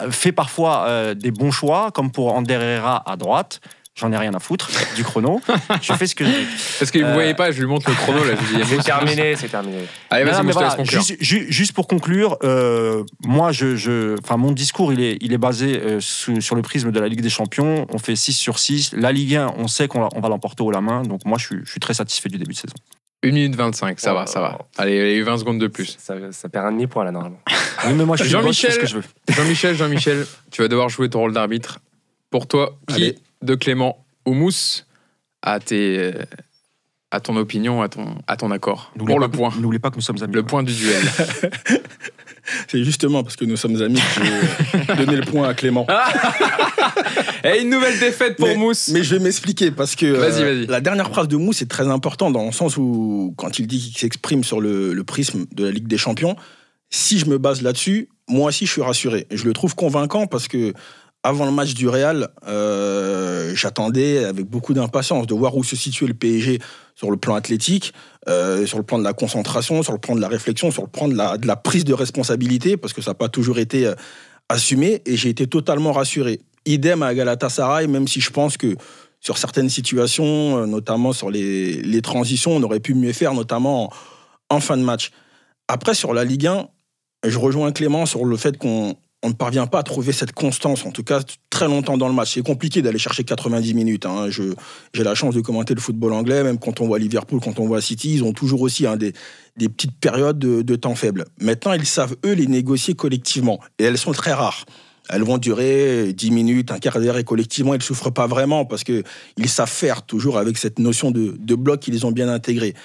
euh, fait parfois euh, des bons choix, comme pour Ander Herrera à droite. J'en ai rien à foutre du chrono. je fais ce que je veux. Parce que vous Euh, voyez pas, je lui montre le chrono là. C'est terminé, c'est terminé. Allez, vas-y, voilà, conclure. juste, ju- juste pour conclure, euh, moi, je, mon discours, il est, il est basé euh, sous- sur le prisme de la Ligue des Champions. On fait 6 sur 6. La Ligue 1, on sait qu'on on va l'emporter haut la main. Donc, moi, je suis, je suis très satisfait du début de saison. 1 minute 25, ça Oh va, ça va. Allez, il y a eu 20 secondes de plus. Ça, ça perd un demi-point là, normalement. Oui, mais moi, je suis Jean-Michel. ce que je veux. Jean-Michel, Jean-Michel, tu vas devoir jouer ton rôle d'arbitre. Pour toi, qui Allez. De Clément ou Mousse à, tes, euh, à ton opinion, à ton, à ton accord Pour pas le point. N'oubliez pas que nous sommes amis. Le point du duel. C'est justement parce que nous sommes amis que j'ai donné le point à Clément. Et une nouvelle défaite pour mais, Mousse. mais je vais m'expliquer parce que euh, Vas-y, vas-y. la dernière phrase de Mousse est très importante dans le sens où, quand il dit qu'il s'exprime sur le, le prisme de la Ligue des Champions, si je me base là-dessus, moi aussi je suis rassuré. Et je le trouve convaincant parce que avant le match du Real, euh, j'attendais avec beaucoup d'impatience de voir où se situait le PSG sur le plan athlétique, euh, sur le plan de la concentration, sur le plan de la réflexion, sur le plan de la, prise de responsabilité, parce que ça n'a pas toujours été euh, assumé, et j'ai été totalement rassuré. Idem à Galatasaray, même si je pense que sur certaines situations, notamment sur les, les transitions, on aurait pu mieux faire, notamment en, en fin de match. Après, sur la Ligue 1, je rejoins Clément sur le fait qu'on on ne parvient pas à trouver cette constance, en tout cas très longtemps dans le match. C'est compliqué d'aller chercher 90 minutes. hein. J'ai la chance de commenter le football anglais, même quand on voit Liverpool, quand on voit City, ils ont toujours aussi hein, des, des petites périodes de, de temps faible. Maintenant, ils savent, eux, les négocier collectivement. Et elles sont très rares. Elles vont durer 10 minutes, un quart d'heure, et collectivement, ils ne souffrent pas vraiment parce qu'ils savent faire toujours avec cette notion de, de bloc qu'ils ont bien intégrée.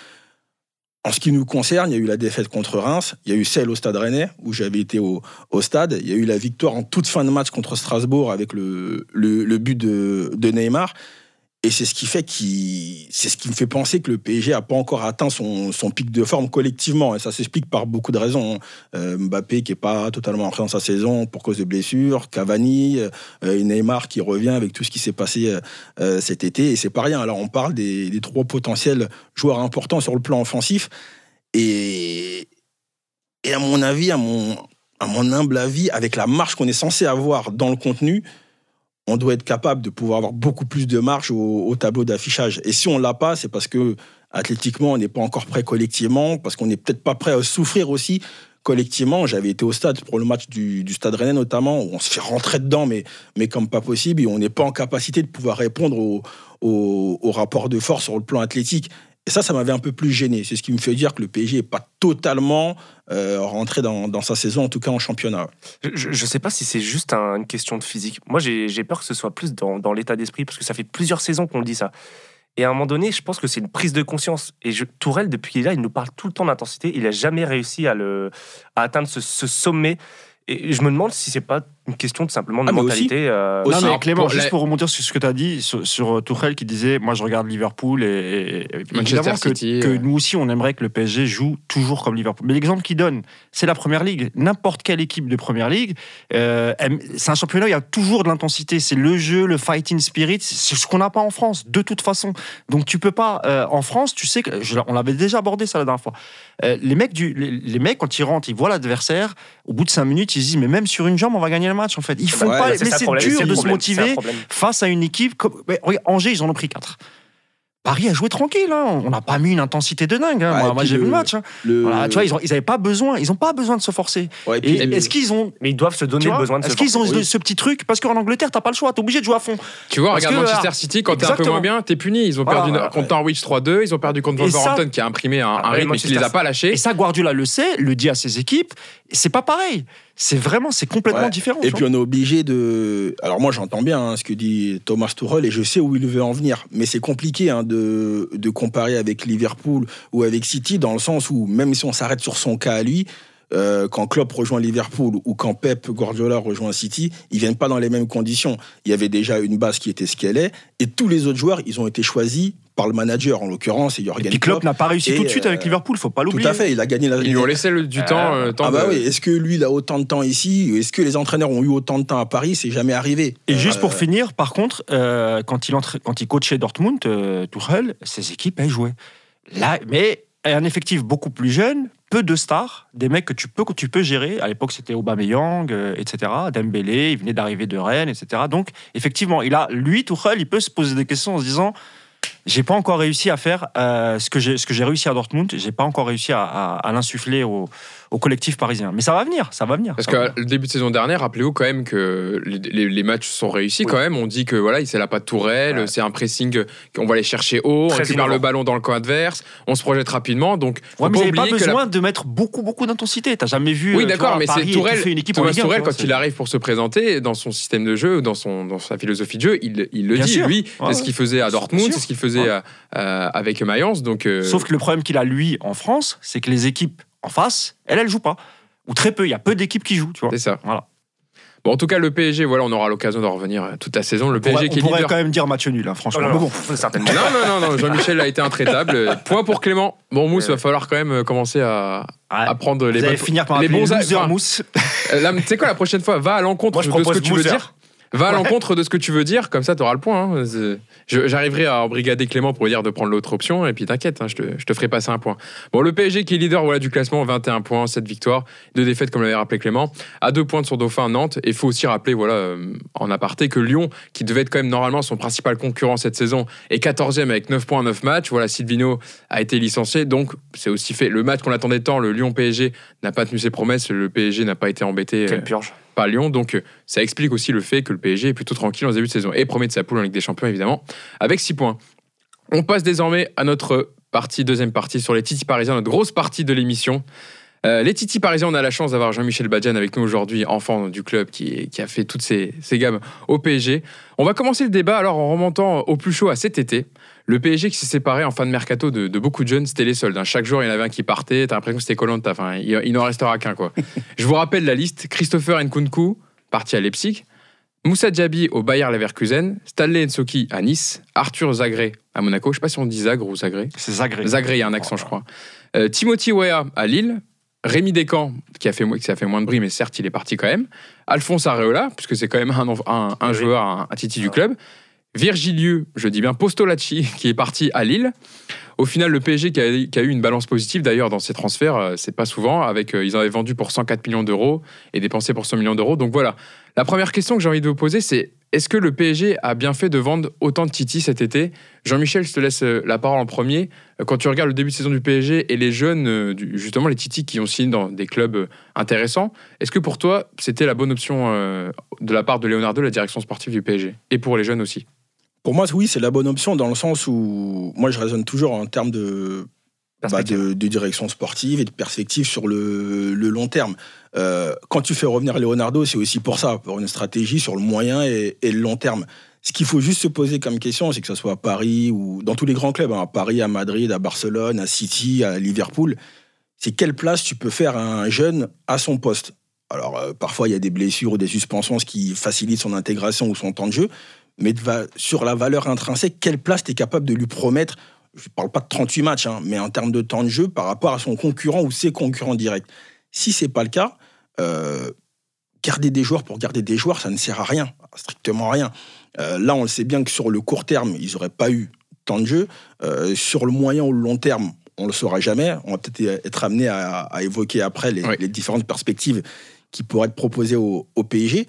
En ce qui nous concerne, il y a eu la défaite contre Reims, il y a eu celle au Stade Rennais, où j'avais été au, stade, il y a eu la victoire en toute fin de match contre Strasbourg avec le, but de Neymar. Et c'est ce qui fait qui, c'est ce qui me fait penser que le PSG a pas encore atteint son, pic de forme collectivement. Et ça s'explique par beaucoup de raisons. Euh, Mbappé qui est pas totalement entré dans sa saison pour cause de blessures, Cavani, euh, Neymar qui revient avec tout ce qui s'est passé euh, cet été. Et c'est pas rien. Alors on parle des, trois potentiels joueurs importants sur le plan offensif. Et, à mon avis, à mon humble avis, avec la marche qu'on est censé avoir dans le contenu, on doit être capable de pouvoir avoir beaucoup plus de marge au, au tableau d'affichage. Et si on l'a pas, c'est parce que athlétiquement, on n'est pas encore prêt collectivement, parce qu'on n'est peut-être pas prêt à souffrir aussi collectivement. J'avais été au stade pour le match du, Stade Rennais notamment, où on se fait rentrer dedans, mais, mais comme pas possible, et on n'est pas en capacité de pouvoir répondre au, au rapport de force sur le plan athlétique. Et ça, ça m'avait un peu plus gêné. C'est ce qui me fait dire que le PSG n'est pas totalement euh, rentré dans, sa saison, en tout cas en championnat. Je ne sais pas si c'est juste un, une question de physique. Moi, j'ai peur que ce soit plus dans, l'état d'esprit, parce que ça fait plusieurs saisons qu'on le dit ça. Et à un moment donné, je pense que c'est une prise de conscience. Et je, Tourelle, depuis qu'il est là, il nous parle tout le temps d'intensité. Il n'a jamais réussi à atteindre ce, ce sommet. Et je me demande si c'est pas une question de simplement de Ah, mentalité. aussi- euh, aussi- Non, mais Alors, Clément, pour juste pour remonter sur ce que tu as dit sur, sur Tuchel qui disait Moi, je regarde Liverpool et, et- et Manchester évidemment que, City, que euh. nous aussi, on aimerait que le PSG joue toujours comme Liverpool. Mais l'exemple qu'il donne, c'est la première ligue. N'importe quelle équipe de première ligue, euh, c'est un championnat où il y a toujours de l'intensité. C'est le jeu, le fighting spirit. C'est ce qu'on n'a pas en France, de toute façon. Donc, tu peux pas. euh, en France, tu sais que. je- on l'avait déjà abordé ça la dernière fois. Euh, les, mecs du, les, les mecs, quand ils rentrent, ils voient l'adversaire. Au bout de cinq minutes, ils se disent Mais même sur une jambe, on va gagner le match, en fait. Ils font Ouais, pas. Mais c'est dur de se motiver face à une équipe comme mais regarde, Angers, ils en ont pris 4. Paris a joué tranquille, hein. on n'a pas mis une intensité de dingue. hein. Ouais, moi, j'ai vu le- match. hein. Le... Voilà, tu vois, ils n'avaient pas besoin, ils ont pas besoin de se forcer. Ouais, et Et puis le- est-ce qu'ils ont, Mais ils doivent se donner le besoin de est-ce se qu'ils ont forcer. ce- petit truc? Parce qu'en Angleterre, t'as pas le choix, t'es obligé de jouer à fond. Tu vois, Parce regarde que, Manchester City, quand t'es un peu moins bien, t'es puni. Ils ont Voilà, perdu voilà. contre Norwich 3-2, ils ont perdu contre Et ça- Wolverhampton qui a imprimé un, un rythme qui les a pas lâchés. Et ça, Guardiola le sait, le dit à ses équipes. C'est pas pareil. C'est vraiment, c'est complètement Ouais. différent. Et puis on est obligé de. Alors moi j'entends bien hein, ce que dit Thomas Tuchel et je sais où il veut en venir, mais c'est compliqué hein, de, de comparer avec Liverpool ou avec City dans le sens où même si on s'arrête sur son cas à lui, euh, quand Klopp rejoint Liverpool ou quand Pep Guardiola rejoint City, ils viennent pas dans les mêmes conditions. Il y avait déjà une base qui était ce qu'elle est et tous les autres joueurs ils ont été choisis par le manager en l'occurrence et vois. Jürgen Et puis Klopp Klopp. n'a pas réussi Et, tout de suite euh, avec Liverpool, faut pas Tout l'oublier. à fait, il a gagné la. Ils lui ont laissé le- du temps. euh, temps Ah bah de- oui, est-ce que lui il a autant de temps ici Est-ce que les entraîneurs ont eu autant de temps à Paris? C'est jamais arrivé. Et juste pour Euh, finir, par contre, euh, quand, il entre, quand il coachait Dortmund, euh, Tuchel, ses équipes, elles jouaient. Là, mais un effectif beaucoup plus jeune, peu de stars, des mecs que tu peux, que tu peux gérer. À l'époque, c'était Aubameyang, euh, etc. Dembélé, il venait d'arriver de Rennes, etc. Donc, effectivement, il a, lui, Tuchel, il peut se poser des questions en se disant j'ai pas encore réussi à faire euh, ce que j'ai ce que j'ai réussi à Dortmund. J'ai pas encore réussi à, à- à l'insuffler au, au collectif parisien. Mais ça va venir, ça va venir. Parce que le début de saison dernière, rappelez-vous quand même que les, les- les matchs sont réussis quand même. On dit que voilà, c'est la patte Tourelle, Ouais. c'est un pressing qu'on va aller chercher haut, on récupère le ballon dans le camp adverse, on se projette rapidement. Donc, Ouais, mais pas pas la- besoin de mettre beaucoup, beaucoup d'intensité. T'as jamais vu. Oui, euh, d'accord, mais c'est Tourelle. une équipe Thomas Ligue 1, Tourelle, tu vois, quand il arrive pour se présenter dans son système de jeu, dans, son, dans sa philosophie de jeu, il, il le Bien dit. sûr. Lui, Ouais, c'est ce qu'il faisait à Dortmund, c'est ce qu'il faisait avec Mayence. Donc, euh, Sauf que le problème qu'il a, lui, en France, c'est que les équipes en face, elles, elles jouent pas. Ou très peu. Il y a peu d'équipes qui jouent, tu vois. c'est ça. Voilà. Bon, en tout cas, le PSG, voilà, on aura l'occasion d'en revenir euh, toute la saison. Le On pourrait, PSG qui on est pourrait leader. quand même dire match nul, hein, franchement. là là, Mais bon. certainement. Non, non, non, non, Jean-Michel a été intraitable. Euh, Point pour Clément. Bon, Mousse, Ouais. va falloir quand même euh, commencer à, Ouais. à prendre les Vous allez bonnes- finir par les bons enfin, mousse. Euh, tu sais quoi, la prochaine fois, va à l'encontre Moi, je de ce que tu veux dire. Va à Ouais. l'encontre de ce que tu veux dire, comme ça, tu auras le point. hein. J'arriverai à embrigader Clément pour lui dire de prendre l'autre option, et puis t'inquiète, hein, je, te, je te ferai passer un point. Bon, le PSG qui est leader voilà, du classement, 21 points, 7 victoires, 2 défaites, comme l'avait rappelé Clément, à 2 points de son dauphin Nantes. Et il faut aussi rappeler, voilà, euh, en aparté, que Lyon, qui devait être quand même normalement son principal concurrent cette saison, est 14e avec 9 points, 9 matchs. Voilà, Silvino a été licencié, donc c'est aussi fait. Le match qu'on attendait tant, le Lyon-PSG, n'a pas tenu ses promesses, le PSG n'a pas été embêté. euh, Quelle purge. Pas Lyon. Donc, euh, ça explique aussi le fait que le PSG est plutôt tranquille en début de saison et premier de sa poule en Ligue des Champions, évidemment, avec 6 points. On passe désormais à notre partie, deuxième partie sur les Titi parisiens, notre grosse partie de l'émission. Euh, les Titi parisiens, on a la chance d'avoir Jean-Michel Badjan avec nous aujourd'hui, enfant du club qui, qui a fait toutes ces, ces gammes au PSG. On va commencer le débat alors en remontant au plus chaud à cet été. Le PSG qui s'est séparé en fin de mercato de, de beaucoup de jeunes, c'était les soldes. hein. Chaque jour, il y en avait un qui partait. T'as l'impression que c'était Colanta. Enfin, il, il n'en restera qu'un, quoi. Je vous rappelle la liste Christopher Nkunku, parti à Leipzig. Moussa Diaby au Bayer Leverkusen. Stanley Nsoki à Nice. Arthur Zagré à Monaco. Je sais pas si on dit Zagre ou Zagré. C'est Zagré. Zagré, il y a un accent, je crois. Euh, Timothy Weah à Lille. Rémi Descamps, qui a, fait, mo- qui a fait moins de bruit, mais certes, il est parti quand même. Alphonse Areola, puisque c'est quand même un, un, un Oui. joueur, un, un titi du club. Virgilieu, je dis bien Postolacci, qui est parti à Lille. Au final, le PSG qui a, qui a eu une balance positive d'ailleurs dans ses transferts, euh, c'est pas souvent. Avec, euh, ils en avaient vendu pour 104 millions d'euros et dépensé pour 100 millions d'euros. Donc voilà. La première question que j'ai envie de vous poser, c'est est-ce que le PSG a bien fait de vendre autant de Titi cet été? Jean-Michel, je te laisse euh, la parole en premier. Euh, Quand tu regardes le début de saison du PSG et les jeunes, euh, justement les Titi qui ont signé dans des clubs intéressants, est-ce que pour toi, c'était la bonne option de la part de Leonardo, la direction sportive du PSG Et pour les jeunes aussi? Pour moi, oui, c'est la bonne option dans le sens où moi, je raisonne toujours en termes de, bah, de, de direction sportive et de perspective sur le, le long terme. Euh, quand tu fais revenir Leonardo, c'est aussi pour ça, pour une stratégie sur le moyen et, et le long terme. Ce qu'il faut juste se poser comme question, c'est que ce soit à Paris ou dans tous les grands clubs, hein, à Paris, à Madrid, à Barcelone, à City, à Liverpool, c'est quelle place tu peux faire à un jeune à son poste. Alors, euh, parfois, il y a des blessures ou des suspensions, ce qui facilite son intégration ou son temps de jeu. Mais de va- sur la valeur intrinsèque, quelle place tu es capable de lui promettre Je ne parle pas de 38 matchs, hein, mais en termes de temps de jeu par rapport à son concurrent ou ses concurrents directs. Si c'est pas le cas, euh, garder des joueurs pour garder des joueurs, ça ne sert à rien, strictement à rien. Euh, là, on le sait bien que sur le court terme, ils n'auraient pas eu tant de jeu. Euh, sur le moyen ou le long terme, on le saura jamais. On va peut-être être amené à, à évoquer après les, Oui. les différentes perspectives qui pourraient être proposées au, au PSG.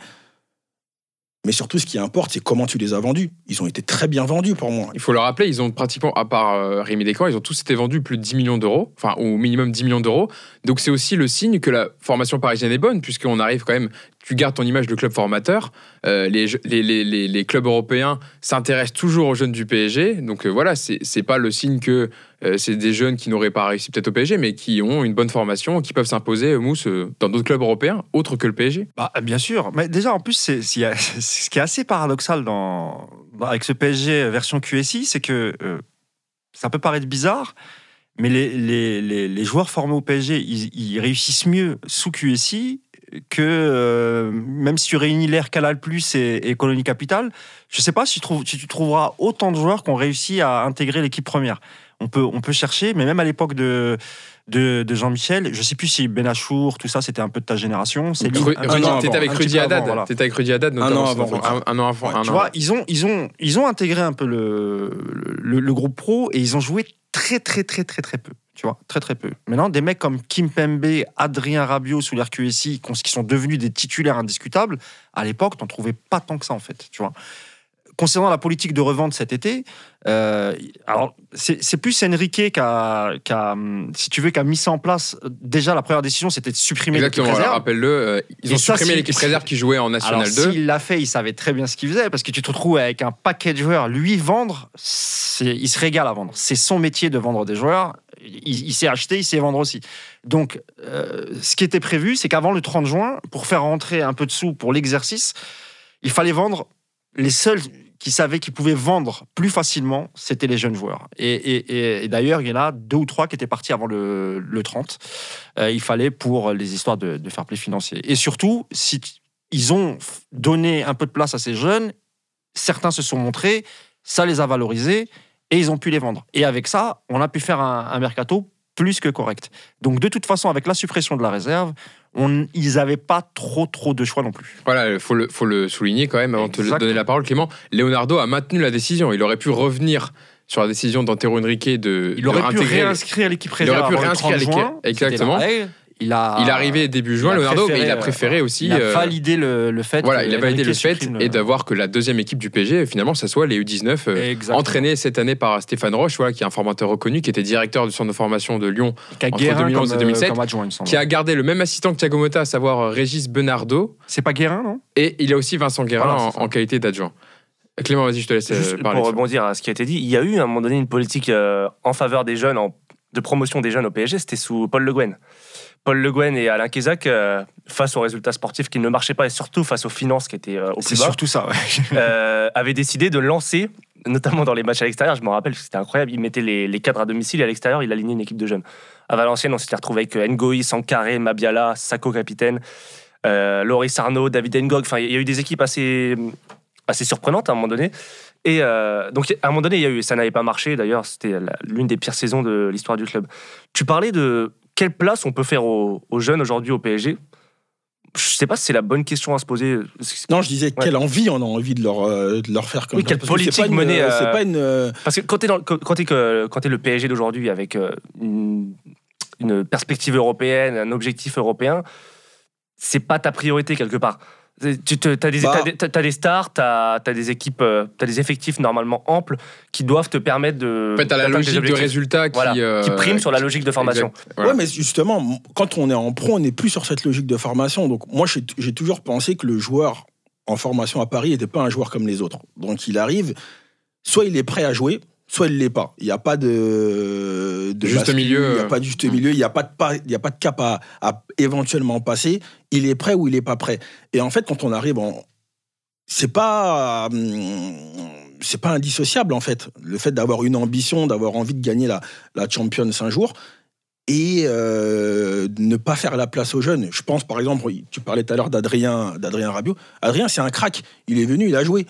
Mais surtout, ce qui importe, c'est comment tu les as vendus. Ils ont été très bien vendus pour moi. Il faut le rappeler, ils ont pratiquement, à part euh, Rémi Descamps, ils ont tous été vendus plus de 10 millions d'euros, enfin au minimum 10 millions d'euros. Donc c'est aussi le signe que la formation parisienne est bonne, puisqu'on arrive quand même, tu gardes ton image de club formateur. Euh, les, les, les, les, clubs européens s'intéressent toujours aux jeunes du PSG. Donc euh, voilà, c'est pas le signe que euh, c'est des jeunes qui n'auraient pas réussi peut-être au PSG, mais qui ont une bonne formation, qui peuvent s'imposer, euh, Mousse, dans d'autres clubs européens, autres que le PSG. Bah, bien sûr. Mais déjà, en plus, c'est, ce qui est assez paradoxal dans, avec ce PSG version QSI, c'est que ça peut paraître bizarre, mais les, les, les, joueurs formés au PSG, ils réussissent mieux sous QSI que euh, même si tu réunis l'air Canal Plus et, et Colonie Capital, je sais pas si tu, trouves, si tu trouveras autant de joueurs qui ont réussi à intégrer l'équipe première. On peut, on peut chercher, mais même à l'époque de, de, de Jean-Michel, je sais plus si Benachour, tout ça, c'était un peu de ta génération. C'est Ru- un T'étais avant, avec un Rudy Haddad, voilà. t'étais avec Rudy Haddad notamment. an avant, un, un an avant. Ouais, un Tu an vois, ils ont, ils, ont, ils ont intégré un peu le, le, le groupe pro et ils ont joué très, très, très, très, très peu. Tu vois, très, très peu. Maintenant, des mecs comme Kim Pembe, Adrien Rabiot sous l'RQSI, qui sont devenus des titulaires indiscutables, à l'époque, t'en trouvais pas tant que ça, en fait. Tu vois. Concernant la politique de revente cet été, euh, alors c'est plus Enrique qui a, si tu veux, qui a mis ça en place. Déjà, la première décision, c'était de supprimer l'équipe réserve. rappelle-le. euh, ils Et ont ça, supprimé l'équipe réserve qui jouait en National Alors, 2. s'il l'a fait, il savait très bien ce qu'il faisait, parce que tu te retrouves avec un paquet de joueurs. Lui, vendre, il se régale à vendre. C'est son métier de vendre des joueurs. Il, sait acheter, il sait vendre aussi. Donc, euh, ce qui était prévu, c'est qu'avant le 30 juin, pour faire rentrer un peu de sous pour l'exercice, il fallait vendre les seuls qui savaient qu'ils pouvaient vendre plus facilement, c'était les jeunes joueurs. Et, d'ailleurs, il y en a deux ou trois qui étaient partis avant le, le 30. Euh, il fallait pour les histoires de, de fair play financier. Et surtout, si ils ont donné un peu de place à ces jeunes, certains se sont montrés, ça les a valorisés et ils ont pu les vendre. Et avec ça, on a pu faire un, un mercato plus que correct. Donc de toute façon, avec la suppression de la réserve, on, ils n'avaient pas trop trop de choix non plus. Voilà, il faut le, faut le souligner quand même avant de te donner la parole, Clément. Leonardo a maintenu la décision. Il aurait pu revenir sur la décision d'Antero Henrique de Il aurait pu réinscrire l'équipe Il aurait réserve pu réinscrire 30 l'équipe- exactement. Il a. Il est arrivé début juin, Leonardo, mais il a euh, préféré aussi. Il a euh, validé le, le fait. Voilà, il a validé le fait et d'avoir que la deuxième équipe du PSG, finalement, ça soit les U19, euh, Exactement. entraînée cette année par Stéphane Roche, voilà, qui est un formateur reconnu, qui était directeur du centre de formation de Lyon, Qui entre Guérin 2011 et comme, euh, 2007, comme adjoint, il me semble. qui a gardé le même assistant que Thiago Motta, à savoir euh, Régis Benardo, C'est pas Guérin, non? Et il a aussi Vincent Guérin Voilà, en, qualité d'adjoint. Clément, vas-y, je te laisse euh, Juste parler. pour rebondir à ce qui a été dit, il y a eu à un moment donné une politique euh, en faveur des jeunes, en- de promotion des jeunes au PSG, c'était sous Paul Le Guen. Paul Le Guen et Alain Kézac, euh, face aux résultats sportifs qui ne marchaient pas et surtout face aux finances qui étaient euh, au plus bas, surtout ça, ouais. euh, avaient décidé de lancer, notamment dans les matchs à l'extérieur, je me rappelle, c'était incroyable, il mettait les, les cadres à domicile et à l'extérieur, il alignait une équipe de jeunes. À Valenciennes, on s'était retrouvé avec Ngoï, Sankaré, Mabiala, Sako capitaine, Loris Arnaud, David Ngog, enfin il y a eu des équipes assez, assez surprenantes à un moment donné. Et euh, donc à un moment donné, il y a eu, ça n'avait pas marché, d'ailleurs c'était l'une des pires saisons de l'histoire du club. Tu parlais de quelle place on peut faire aux, aux jeunes aujourd'hui au PSG je sais pas si c'est la bonne question à se poser. Non, je disais quelle envie on a envie de leur, euh, de leur faire comme Oui, quelle parce politique mener, euh, C'est pas une. euh, Parce que quand tu es, quand t'es quand t'es le PSG d'aujourd'hui avec euh, une, une perspective européenne, un objectif européen, c'est pas ta priorité quelque part. Tu te, as, des, Bah. t'as des- t'as des stars, tu as, des équipes, euh, t'as des effectifs normalement amples qui doivent te permettre de. En fait, t'as la logique de résultat qui, Voilà, euh, qui prime sur la logique de formation. Exact. Voilà. Ouais, mais justement, quand on est en pro, on n'est plus sur cette logique de formation. Donc, moi, j'ai j'ai toujours pensé que le joueur en formation à Paris n'était pas un joueur comme les autres. Donc, il arrive, soit il est prêt à jouer, soit il l'est pas. Il n'y a pas de, de Juste bascule, milieu, Il n'y a euh. pas de juste milieu. Il n'y a pas de pas, il y a pas de cap à, à éventuellement passer. Il est prêt ou il n'est pas prêt. Et en fait, quand on arrive en c'est pas hum, c'est pas indissociable en fait le fait d'avoir une ambition d'avoir envie de gagner la la Champions un jour et euh, ne pas faire la place aux jeunes. Je pense par exemple, tu parlais tout à l'heure d'Adrien, d'Adrien Rabiot. Adrien, c'est un crack. Il est venu, il a joué.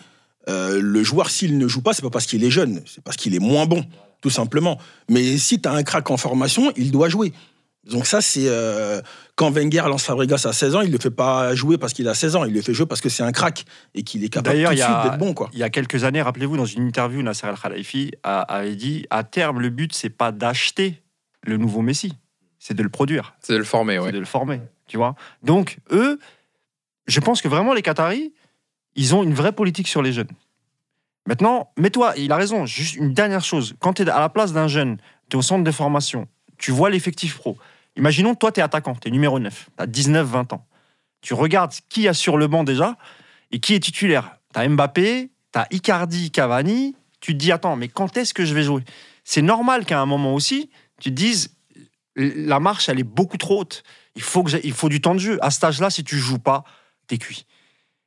Euh, le joueur, s'il ne joue pas, c'est pas parce qu'il est jeune, c'est parce qu'il est moins bon, tout simplement. Mais si tu as un crack en formation, il doit jouer. Donc ça, c'est euh, quand Wenger lance Fabregas à 16 ans, il le fait pas jouer parce qu'il a 16 ans, il le fait jouer parce que c'est un crack et qu'il est capable tout de suite d'être bon, quoi. Il y a quelques années, rappelez-vous, dans une interview, Nasser El Khalifi a- avait dit à terme, le but, c'est pas d'acheter le nouveau Messi, c'est de le produire, C'est de le former, c'est ouais. de le former. Tu vois Donc, eux, je pense que vraiment, les Qataris, ils ont une vraie politique sur les jeunes. Maintenant, mets-toi, il a raison, juste une dernière chose. Quand tu es à la place d'un jeune, tu es au centre de formation, tu vois l'effectif pro. Imaginons, toi, tu es attaquant, tu es numéro 9, tu as 19-20 ans. Tu regardes qui a sur le banc déjà et qui est titulaire. Tu as Mbappé, tu as Icardi, Cavani. Tu te dis, attends, mais quand est-ce que je vais jouer? C'est normal qu'à un moment aussi, tu te dises, la marche, elle est beaucoup trop haute. Il faut, que il faut du temps de jeu. À cet âge-là, si tu joues pas, t'es cuit.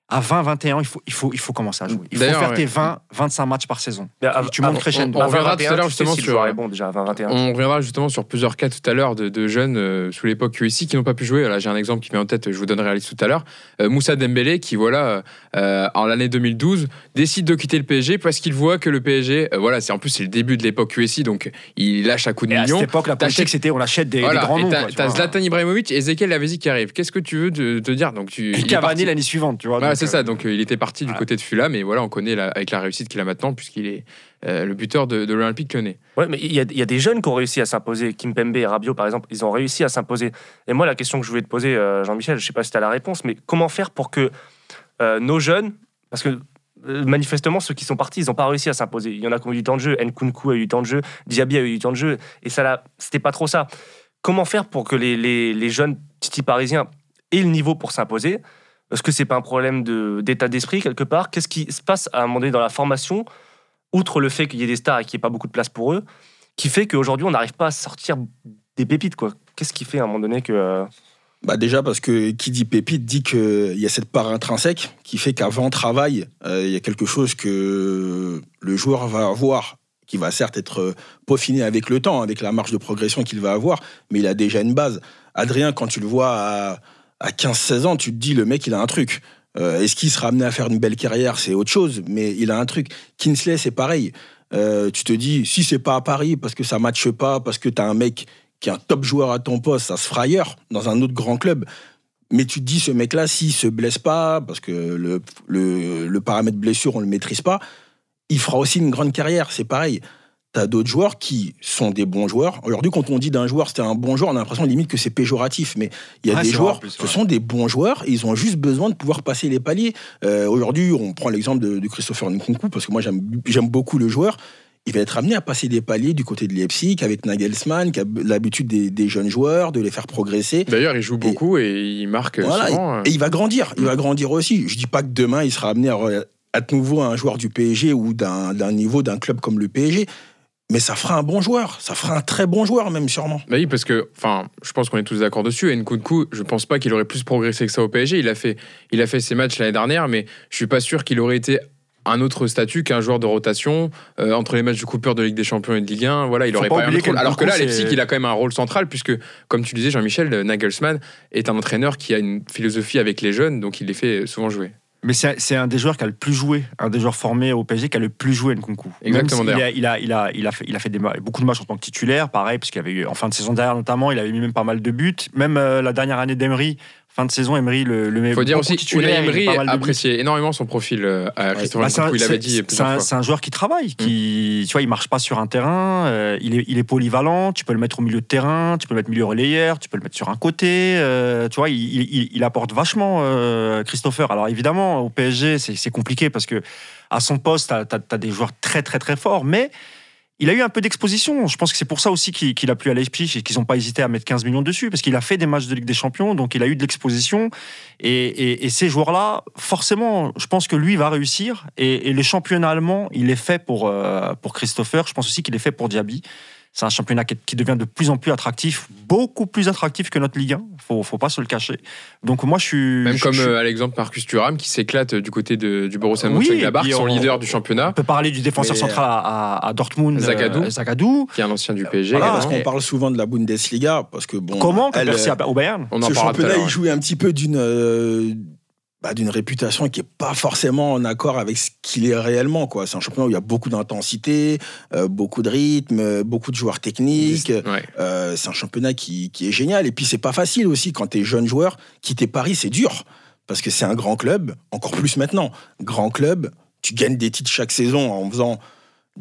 À 20, 21 ans, il faut, il faut, il faut commencer à jouer. Il faut faire ouais. tes 20, 25 matchs par saison. Mais à- Et tu montes à- crescendo. on à reviendra 20, tout à l'heure, 21, justement, si sur- bon déjà à 20-21. On reviendra justement sur plusieurs cas tout à l'heure de, de jeunes euh, sous l'époque QSI qui n'ont pas pu jouer. Là, j'ai un exemple qui vient en tête, je vous donnerai la liste tout à l'heure. Euh, Moussa Dembélé, qui, voilà, euh, en l'année 2012, décide de quitter le PSG parce qu'il voit que le PSG, euh, voilà, c'est en plus c'est le début de l'époque QSI, donc il lâche à coup de Et à cette millions. époque, la politique, c'était on achète des, des Voilà, grands et noms. t'as. Zlatan Ibrahimovic et Ezekiel Lavezzi qui arrivent. Qu'est-ce que tu veux te, dire? Donc tu, Cavani l'année suivante, tu vois. C'est ça. Donc euh, il était parti du voilà. côté de Fulham, mais voilà, on connaît la- avec la réussite qu'il a maintenant puisqu'il est euh, le buteur de, de l'Olympique Lyonnais. Ouais, mais il y, a- il y a des jeunes qui ont réussi à s'imposer. Kimpembe et Rabiot, par exemple, ils ont réussi à s'imposer. Et moi, la question que je voulais te poser, euh, Jean-Michel, je sais pas si tu as la réponse, mais comment faire pour que euh, nos jeunes, parce que manifestement, ceux qui sont partis, ils n'ont pas réussi à s'imposer. Il y en a qui ont eu du temps de jeu, Nkunku a eu du temps de jeu, Diaby a eu du temps de jeu, et ça, là, c'était pas trop ça. Comment faire pour que les, les- les jeunes Titi parisiens aient le niveau pour s'imposer Est-ce que c'est pas un problème d'état d'esprit quelque part? Qu'est-ce qui se passe à un moment donné dans la formation, outre le fait qu'il y ait des stars et qu'il n'y ait pas beaucoup de place pour eux, qui fait qu'aujourd'hui on n'arrive pas à sortir des pépites quoi? Qu'est-ce qui fait à un moment donné que euh, Bah déjà parce que qui dit pépite dit qu'il y a cette part intrinsèque qui fait qu'avant travail, euh, il y a quelque chose que le joueur va avoir, qui va certes être euh, peaufiné avec le temps, avec la marge de progression qu'il va avoir, mais il a déjà une base. Adrien, quand tu le vois à, à 15-16 ans, tu te dis le mec il a un truc. Euh, Est-ce qu'il sera amené à faire une belle carrière? C'est autre chose, mais il a un truc. Kinsley, c'est pareil. Euh, tu te dis, si c'est pas à Paris, parce que ça matche pas, parce que tu as un mec qui est un top joueur à ton poste, ça se fera ailleurs, dans un autre grand club. Mais tu te dis, ce mec-là, s'il se blesse pas, parce que le, le, le paramètre blessure, on le maîtrise pas, il fera aussi une grande carrière. C'est pareil. T'as d'autres joueurs qui sont des bons joueurs. Aujourd'hui, quand on dit d'un joueur c'était un bon joueur, on a l'impression limite que c'est péjoratif. Mais il y a Ouais, des joueurs, plus, ce ouais. sont des bons joueurs. Et ils ont juste besoin de pouvoir passer les paliers. Euh, Aujourd'hui, on prend l'exemple de, de Christopher Nkunku parce que moi j'aime beaucoup le joueur. Il va être amené à passer des paliers du côté de Leipzig avec Nagelsmann qui a l'habitude des, des jeunes joueurs de les faire progresser. D'ailleurs, il joue beaucoup et, il marque Voilà, souvent. Et il va grandir. Il va grandir aussi. Je dis pas que demain, il sera amené à, à de nouveau un joueur du PSG ou d'un niveau d'un club comme le PSG. Mais ça fera un bon joueur. Ça fera un très bon joueur, même sûrement. Bah oui, parce que, enfin, je pense qu'on est tous d'accord dessus. Nkunku, je pense pas qu'il aurait plus progressé que ça au PSG. Il a fait, il a fait ses matchs l'année dernière, mais je suis pas sûr qu'il aurait été un autre statut qu'un joueur de rotation euh, entre les matchs de coupure de Ligue des Champions et de Ligue 1. Voilà, il Faut aurait pas pas, eu un rôle. Alors que là, Leipzig, il a quand même un rôle central puisque, comme tu disais, Jean-Michel Nagelsmann est un entraîneur qui a une philosophie avec les jeunes, donc il les fait souvent jouer. Mais c'est un des joueurs qui a le plus joué, un des joueurs formés au PSG qui a le plus joué Nkunku. Exactement, a, il, a, il, a, il, a fait, il a fait des, ma- beaucoup de matchs en tant que titulaire, pareil, parce qu'il avait eu, en fin de saison dernière notamment, il avait mis même pas mal de buts. Même euh, la dernière année d'Emery, fin de saison, Emery le, le met Il faut dire aussi titulaire, Emery appréciait énormément son profil à Christopher Bah, c'est un- Nkunku. Il avait dit c'est un, joueur qui travaille, qui, tu vois, il marche pas sur un terrain, euh, il, est, il est polyvalent, tu peux le mettre au milieu de terrain, tu peux le mettre milieu relayeur, tu peux le mettre sur un côté, euh, tu vois, il, il- il apporte vachement euh, Christopher. Alors évidemment, au PSG, c'est c'est compliqué parce que à son poste, tu as, des joueurs très très très forts, mais il a eu un peu d'exposition. Je pense que c'est pour ça aussi qu'il a plu à Leipzig et qu'ils n'ont pas hésité à mettre 15 millions dessus, parce qu'il a fait des matchs de Ligue des Champions, donc il a eu de l'exposition. Et ces joueurs-là, forcément, je pense que lui va réussir. Et, et le championnat allemand, il est fait pour, euh, pour Christopher. Je pense aussi qu'il est fait pour Diaby. C'est un championnat qui, devient de plus en plus attractif, beaucoup plus attractif que notre Ligue 1. Faut, faut pas se le cacher. Donc moi, je suis. Même je- comme je- euh, à l'exemple Marcus Thuram qui s'éclate euh, du côté de, du Borussia Oui, Mönchengladbach, puis son on- leader du On championnat, peut parler du défenseur Mais- central à, à- à Dortmund, Zagadou. euh, Zagadou. qui est un ancien du PSG. Voilà. Parce qu'on parle souvent de la Bundesliga, parce que bon. Comment que elle, Percy euh, au Bayern? On en ce tout à championnat, il jouait un petit peu d'une euh, bah, d'une réputation qui est pas forcément en accord avec ce qu'il est réellement. quoi. C'est un championnat où il y a beaucoup d'intensité, euh, beaucoup de rythme, beaucoup de joueurs techniques. Ouais. Euh, c'est un championnat qui, qui est génial. Et puis, c'est pas facile aussi quand tu es jeune joueur. Quitter Paris, c'est dur. Parce que c'est un grand club, encore plus maintenant. Grand club, tu gagnes des titres chaque saison en faisant 10,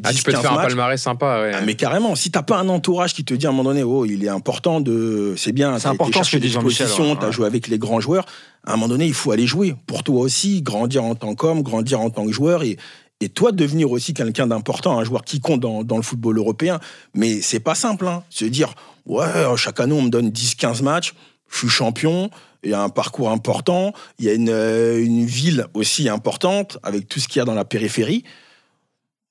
Ah, tu peux te 15 faire un palmarès sympa. Ouais. Ah, mais carrément, si t'as pas un entourage qui te dit à un moment donné, oh, il est important de, c'est bien, C'est important ce que Jean-Michel, l'exposition, ouais, t'as ouais. joué avec les grands joueurs. À un moment donné, il faut aller jouer pour toi aussi, grandir en tant qu'homme, grandir en tant que joueur et et toi devenir aussi quelqu'un d'important, un joueur qui compte dans, dans le football européen. Mais c'est pas simple, hein. Se dire, ouais, chaque année on me donne 10-15 matchs, je suis champion, il y a un parcours important, il y a une, euh, une ville aussi importante avec tout ce qu'il y a dans la périphérie.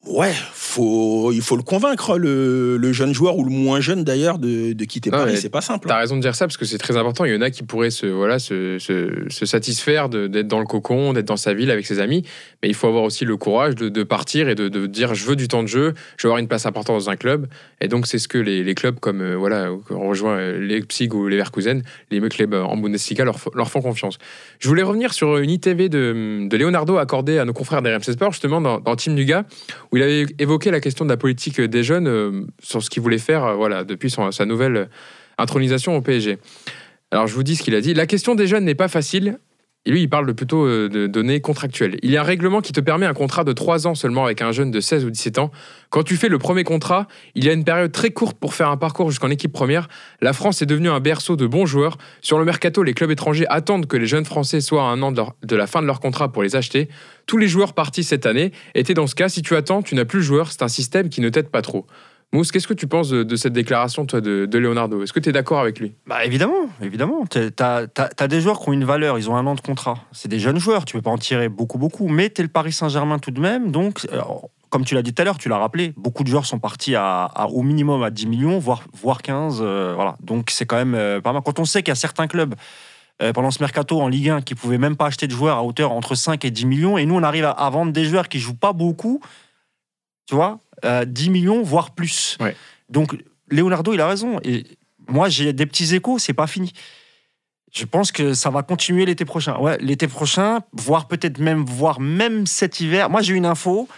Ouais, faut, il faut le convaincre, le, le jeune joueur ou le moins jeune d'ailleurs, de, de quitter Non, Paris. C'est pas simple. T'as raison de dire ça parce que c'est très important. Il y en a qui pourraient se, voilà, se, se, se satisfaire d'être dans le cocon, d'être dans sa ville avec ses amis. Mais il faut avoir aussi le courage de, de partir et de, de dire je veux du temps de jeu, je veux avoir une place importante dans un club. Et donc c'est ce que les, les clubs comme euh, voilà, on rejoint euh, Leipzig ou Leverkusen, les clubs en Bundesliga leur, font confiance. Je voulais revenir sur une ITV de, de Leonardo accordée à nos confrères d'RMC Sport, justement dans, dans Team Nuga, où il avait évoqué la question de la politique des jeunes euh, sur ce qu'il voulait faire euh, voilà, depuis son- sa nouvelle intronisation au PSG. Alors je vous dis ce qu'il a dit. La question des jeunes n'est pas facile. Et lui, il parle de plutôt euh, de données contractuelles. Il y a un règlement qui te permet un contrat de 3 ans seulement avec un jeune de 16 ou 17 ans. Quand tu fais le premier contrat, il y a une période très courte pour faire un parcours jusqu'en équipe première. La France est devenue un berceau de bons joueurs. Sur le mercato, les clubs étrangers attendent que les jeunes Français soient à un an de, la fin de leur contrat pour les acheter. Tous les joueurs partis cette année étaient dans ce cas. Si tu attends, tu n'as plus le joueur. C'est un système qui ne t'aide pas trop. Mousse, qu'est-ce que tu penses de, cette déclaration, toi, de, de Leonardo? Est-ce que tu es d'accord avec lui? Bah évidemment, évidemment. T'as as, des joueurs qui ont une valeur, ils ont un an de contrat. C'est des jeunes joueurs, tu peux pas en tirer beaucoup, beaucoup. Mais t'es le Paris Saint-Germain tout de même. Donc, comme tu l'as dit tout à l'heure, tu l'as rappelé, beaucoup de joueurs sont partis à, à- au minimum à 10 millions, voire, voire 15. euh, voilà. Donc c'est quand même euh, pas mal. Quand on sait qu'il y a certains clubs euh, pendant ce mercato en Ligue 1 qui pouvaient même pas acheter de joueurs à hauteur entre 5 et 10 millions, et nous on arrive à, à vendre des joueurs qui jouent pas beaucoup, tu vois, euh, 10 millions, voire plus. Ouais. Donc Leonardo, il a raison. Et moi, j'ai des petits échos, c'est pas fini. Je pense que ça va continuer l'été prochain. Ouais, l'été prochain, voire peut-être même, voire même cet hiver. Moi, j'ai une info.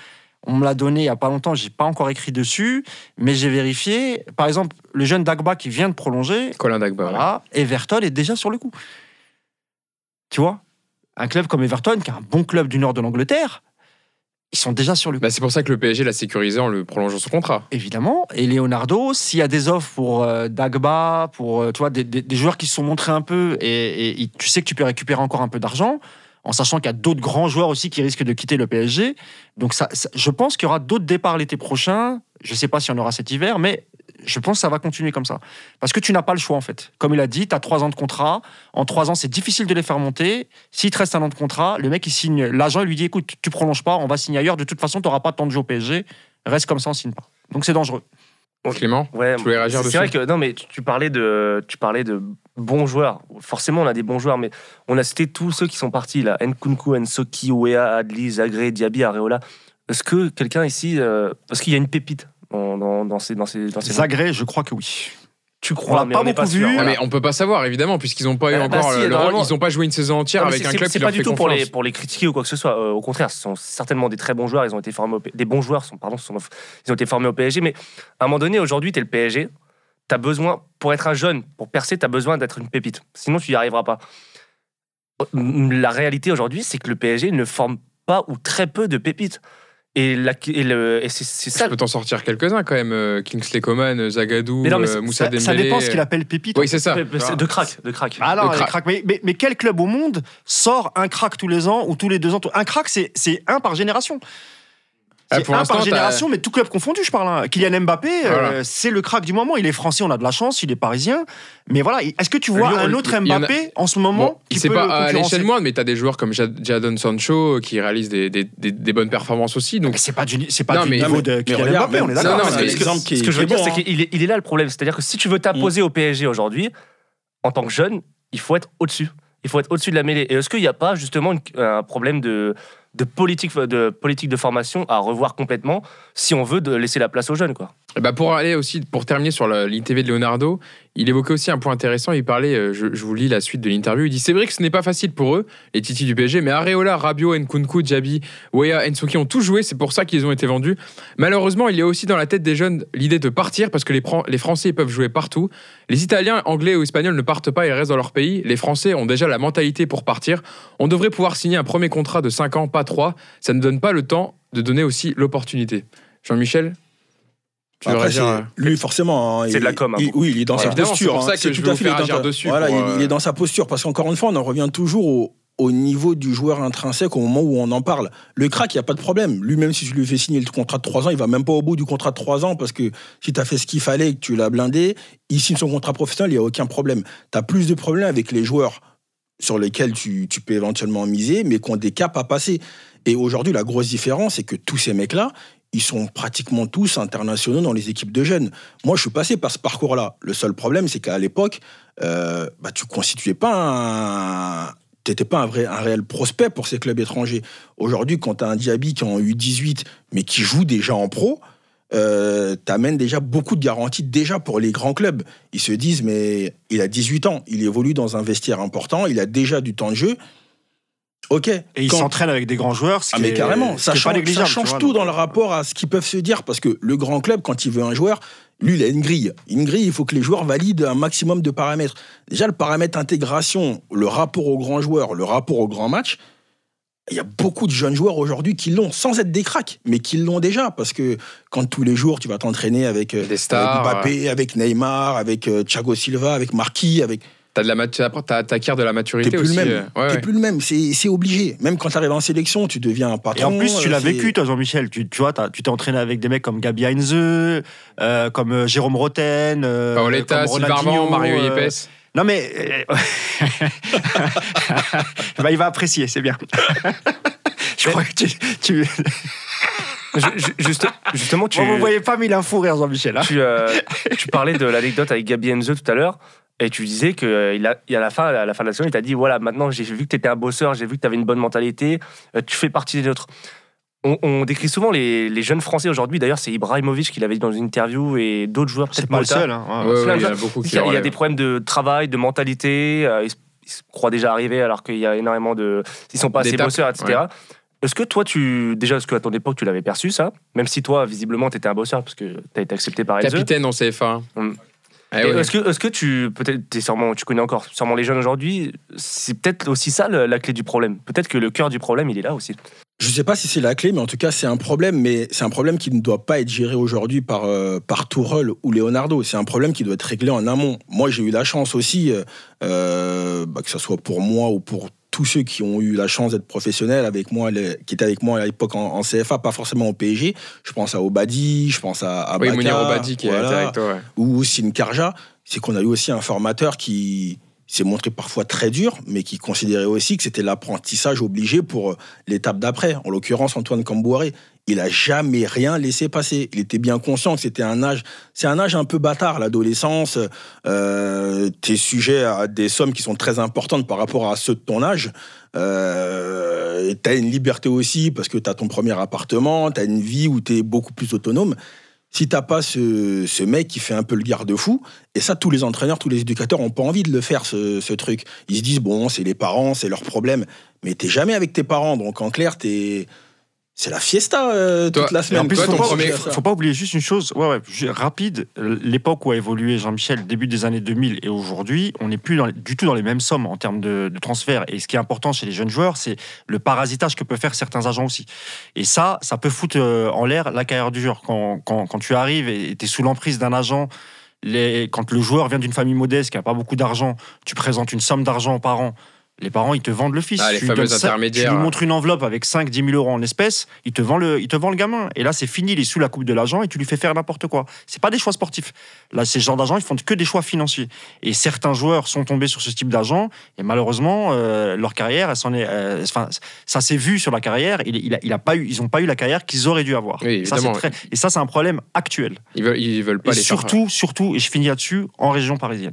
On me l'a donné il y a pas longtemps. J'ai pas encore écrit dessus, mais j'ai vérifié. Par exemple, le jeune Dagba qui vient de prolonger, Colin Dagba. ouais. voilà, Everton est déjà sur le coup. Tu vois, un club comme Everton, qui est un bon club du nord de l'Angleterre, ils sont déjà sur le Bah, c'est pour ça que le PSG l'a sécurisé en le prolongeant son contrat. Évidemment. Et Leonardo, s'il y a des offres pour euh, Dagba, pour euh, tu vois, des, des- des joueurs qui se sont montrés un peu, et, et tu sais que tu peux récupérer encore un peu d'argent, en sachant qu'il y a d'autres grands joueurs aussi qui risquent de quitter le PSG. Donc ça, ça- je pense qu'il y aura d'autres départs l'été prochain. Je ne sais pas s'il y en aura cet hiver, mais je pense que ça va continuer comme ça. Parce que tu n'as pas le choix en fait. Comme il a dit, tu as trois ans de contrat. En trois ans, c'est difficile de les faire monter. S'il te reste un an de contrat, le mec, il signe. L'agent, il lui dit écoute, tu prolonges pas, on va signer ailleurs. De toute façon, tu n'auras pas de temps de jeu au PSG. Reste comme ça, on signe pas. Donc c'est dangereux. Clément Ouais, Tu voulais réagir c'est dessus vrai que non, mais tu, tu parlais de, tu parlais de bons joueurs. Forcément, on a des bons joueurs, mais on a cité tous ceux qui sont partis là. Nkunku, Nsoki, Wea, Adli, Zagré, Diaby, Areola. Est-ce que quelqu'un ici, euh, parce qu'il y a une pépite? Dans, dans, dans ces, dans ces, dans ces Zagré, je crois que oui. tu on crois, pas beaucoup sûr, vu. Voilà. mais on peut pas savoir évidemment puisqu'ils n'ont pas eu Bah, bah, encore si, le normalement. rôle, ils n'ont pas joué une saison entière Non, avec c'est- un c'est- club C'est qui pas leur du fait tout pour les, pour les critiquer ou quoi que ce soit. Euh, au contraire, ce sont certainement des très bons joueurs. Ils ont été formés au P- des bons joueurs, sont, pardon, sont, ils ont été formés au PSG. Mais à un moment donné, aujourd'hui, tu es le PSG. Tu as besoin, pour être un jeune, pour percer, tu as besoin d'être une pépite. Sinon, tu n'y arriveras pas. La réalité aujourd'hui, c'est que le PSG ne forme pas ou très peu de pépites. Et, la- et, le- et c'est ça. peux t'en sortir quelques-uns quand même. euh, Kingsley Coman, euh, Zagadou, Mais non, mais euh, Moussa Ça, Dembélé. ça dépend ce qu'il appelle pépite. Oui, c'est ça. De crack, de crack. Ah non, crack. mais, mais quel club au monde sort un crack tous les ans ou tous les deux ans? Un crack, c'est c'est un par génération. Ah, C'est pour un par génération, mais tout club confondu, je parle. hein. Kylian Mbappé, euh, Voilà. c'est le crack du moment. Il est français, on a de la chance, il est parisien. Mais voilà, est-ce que tu vois Lyon, un autre y en a- Mbappé en ce moment Bon, qui c'est peut pas le à l'échelle moindre, mais tu as des joueurs comme Jad- Jadon Sancho euh, qui réalisent des, des- des- des bonnes performances aussi. Donc Mais c'est pas du, c'est pas Non, du mais- niveau mais- de Kylian regarde, Mbappé, on est d'accord. Non, non, c'est mais- l'exemple qui est Ce que je veux dire, c'est hein. qu'il est, là le problème. C'est-à-dire que si tu veux t'imposer au PSG aujourd'hui, en tant que jeune, il faut être au-dessus. Il faut être au-dessus de la mêlée. Et est-ce qu'il n'y a pas justement un problème de, de, politique, de politique de formation à revoir complètement si on veut de laisser la place aux jeunes quoi Et bah pour aller aussi, pour terminer sur l'ITV de Leonardo, il évoquait aussi un point intéressant. Il parlait, euh, je, vous lis la suite de l'interview. Il dit C'est vrai que ce n'est pas facile pour eux, les titis du PSG, mais Areola, Rabiot, Nkunku, Diaby, Wea, Nsoki ont tous joué. C'est pour ça qu'ils ont été vendus. Malheureusement, il y a aussi dans la tête des jeunes l'idée de partir parce que les, les Français peuvent jouer partout. Les Italiens, Anglais ou Espagnols ne partent pas, ils restent dans leur pays. Les Français ont déjà la mentalité pour partir. On devrait pouvoir signer un premier contrat de 5 ans, pas 3. Ça ne donne pas le temps de donner aussi l'opportunité. Jean-Michel tu Après, réagir, euh lui, forcément. hein, C'est de la com, hein, il- oui, il est dans Ouais, sa posture. c'est pour ça hein. que je tout à vous fait, est dans- dessus Voilà, pour, il, il euh, est dans sa posture. Parce qu'encore une fois, on en revient toujours au, au niveau du joueur intrinsèque au moment où on en parle. Le crack, il n'y a pas de problème. Lui-même, si tu lui fais signer le contrat de 3 ans, il va même pas au bout du contrat de 3 ans parce que si tu as fait ce qu'il fallait et que tu l'as blindé, il signe son contrat professionnel, il n'y a aucun problème. Tu as plus de problèmes avec les joueurs sur lesquels tu, tu peux éventuellement miser, mais qui ont des caps à passer. Et aujourd'hui, la grosse différence, c'est que tous ces mecs-là, ils sont pratiquement tous internationaux dans les équipes de jeunes. Moi, je suis passé par ce parcours-là. Le seul problème, c'est qu'à l'époque, euh, bah, tu constituais pas un. T'étais pas un, vrai, un réel prospect pour ces clubs étrangers. Aujourd'hui, quand tu as un Diaby qui en U18, mais qui joue déjà en pro, euh, t'amènes déjà beaucoup de garanties déjà pour les grands clubs. Ils se disent, mais il a 18 ans, il évolue dans un vestiaire important, il a déjà du temps de jeu. Ok. Et il Quand- s'entraîne avec des grands joueurs. ce ah mais est- carrément, ça change, ça change vois, tout dans le euh, rapport à ce qu'ils peuvent se dire parce que le grand club quand il veut un joueur, lui il a une grille. Une grille, il faut que les joueurs valident un maximum de paramètres. Déjà le paramètre intégration, le rapport au grand joueur, le rapport au grand match, il y a beaucoup de jeunes joueurs aujourd'hui qui l'ont sans être des cracks, mais qui l'ont déjà parce que quand tous les jours tu vas t'entraîner avec, euh, Des stars, avec Mbappé, avec Neymar, avec euh, Thiago Silva, avec Marquis, avec T'as de la t'acquiers de la T'es maturité plus aussi. le même. euh, ouais, T'es ouais. plus le même. C'est c'est obligé. Même quand tu arrives en sélection, tu deviens un patron. Et en plus, tu l'as vécu, toi, Jean-Michel. Tu, tu vois, tu t'es entraîné avec des mecs comme Gabi Heinze, euh, comme Jérôme Roten, euh, Paoletta, comme Sylvain Ronaldinho, Mario euh, Yepes. Non, mais. euh, bah, il va apprécier, c'est bien. Je crois que tu. tu... Ju- ju- juste- Justement, tu, Bon, vous voyez pas, mais il a un fou rire, Jean-Michel. hein. tu, euh, tu parlais de l'anecdote avec Gabi Enze tout à l'heure. Et tu disais que il a, il a à la fin, à la fin de la saison, il t'a dit voilà, maintenant j'ai vu que tu étais un bosseur, j'ai vu que tu avais une bonne mentalité, euh, tu fais partie des nôtres. On, on décrit souvent les, les jeunes Français aujourd'hui. D'ailleurs, c'est Ibrahimovic qui l'avait dit dans une interview et d'autres joueurs. C'est peut-être pas le Malta. seul. hein. Ouais, Ouais, ouais. ouais, plein il y a de- beaucoup Il qui y, a, il y a relèvent. des problèmes de travail, de mentalité. euh, ils, se- ils se croient déjà arrivés alors qu'il y a énormément de. Ils sont pas assez bosseurs, etc. Est-ce que toi, tu. Déjà, est-ce qu'à ton époque, tu l'avais perçu, ça? Même si toi, visiblement, tu étais un bosseur parce que tu as été accepté par Enze. Capitaine en CFA. Mm. Eh Et oui. Est-ce que, est-ce que tu, peut-être, sûrement, tu connais encore sûrement les jeunes aujourd'hui, c'est peut-être aussi ça le- la clé du problème. Peut-être que le cœur du problème, il est là aussi. Je sais pas si c'est la clé, mais en tout cas, c'est un problème. Mais c'est un problème qui ne doit pas être géré aujourd'hui par, euh, par Tourelle ou Leonardo. C'est un problème qui doit être réglé en amont. Moi, j'ai eu la chance aussi, euh, euh, bah, que ce soit pour moi ou pour tous ceux qui ont eu la chance d'être professionnels avec moi, les- qui étaient avec moi à l'époque en, en CFA, pas forcément au PSG. Je pense à Obadi, je pense à, à Oui, Baka, Mounir Obadi qui voilà est avec toi. ouais. ou Sine Karja, c'est qu'on a eu aussi un formateur qui s'est montré parfois très dur, mais qui considérait aussi que c'était l'apprentissage obligé pour euh, l'étape d'après. En l'occurrence, Antoine Cambouaré, il a jamais rien laissé passer. Il était bien conscient que c'était un âge, c'est un âge un peu bâtard, l'adolescence. Euh, T'es sujet à des sommes qui sont très importantes par rapport à ceux de ton âge. Euh, t'as une liberté aussi parce que t'as ton premier appartement, t'as une vie où t'es beaucoup plus autonome si t'as pas ce, mec qui fait un peu le garde-fou, et ça, tous les entraîneurs, tous les éducateurs ont pas envie de le faire, ce, ce truc. Ils se disent, bon, c'est les parents, c'est leur problème. Mais t'es jamais avec tes parents, donc en clair, t'es. C'est la fiesta euh, Toi- toute la semaine. En plus, toi, faut pas, premier- faut, pas oublier juste une chose, ouais, ouais, rapide, euh, l'époque où a évolué Jean-Michel, début des années 2000 et aujourd'hui, on n'est plus dans du tout dans les mêmes sommes en termes de, de transfert. Et ce qui est important chez les jeunes joueurs, c'est le parasitage que peuvent faire certains agents aussi. Et ça, ça peut foutre euh, en l'air la carrière du joueur. Quand, quand, quand tu arrives et tu es sous l'emprise d'un agent, les, quand le joueur vient d'une famille modeste qui n'a pas beaucoup d'argent, tu présentes une somme d'argent aux parents. Les parents, ils te vendent le fils. Ah, les tu fameux donnes ça- intermédiaires. Tu lui montres une enveloppe avec 5, 10 000 euros en espèces, il te vend le, te le gamin. Et là, c'est fini, il est sous la coupe de l'agent et tu lui fais faire n'importe quoi. C'est pas des choix sportifs. Là, ces genres d'agents, ils font que des choix financiers. Et certains joueurs sont tombés sur ce type d'agent et malheureusement, euh, leur carrière, elle s'en est, euh, enfin, ça s'est vu sur la carrière. Il, il a, il a pas eu, ils n'ont pas eu la carrière qu'ils auraient dû avoir. Oui, ça, très- et ça, c'est un problème actuel. Ils veulent, ils veulent pas Et les faire- surtout, surtout, et je finis là-dessus, en région parisienne.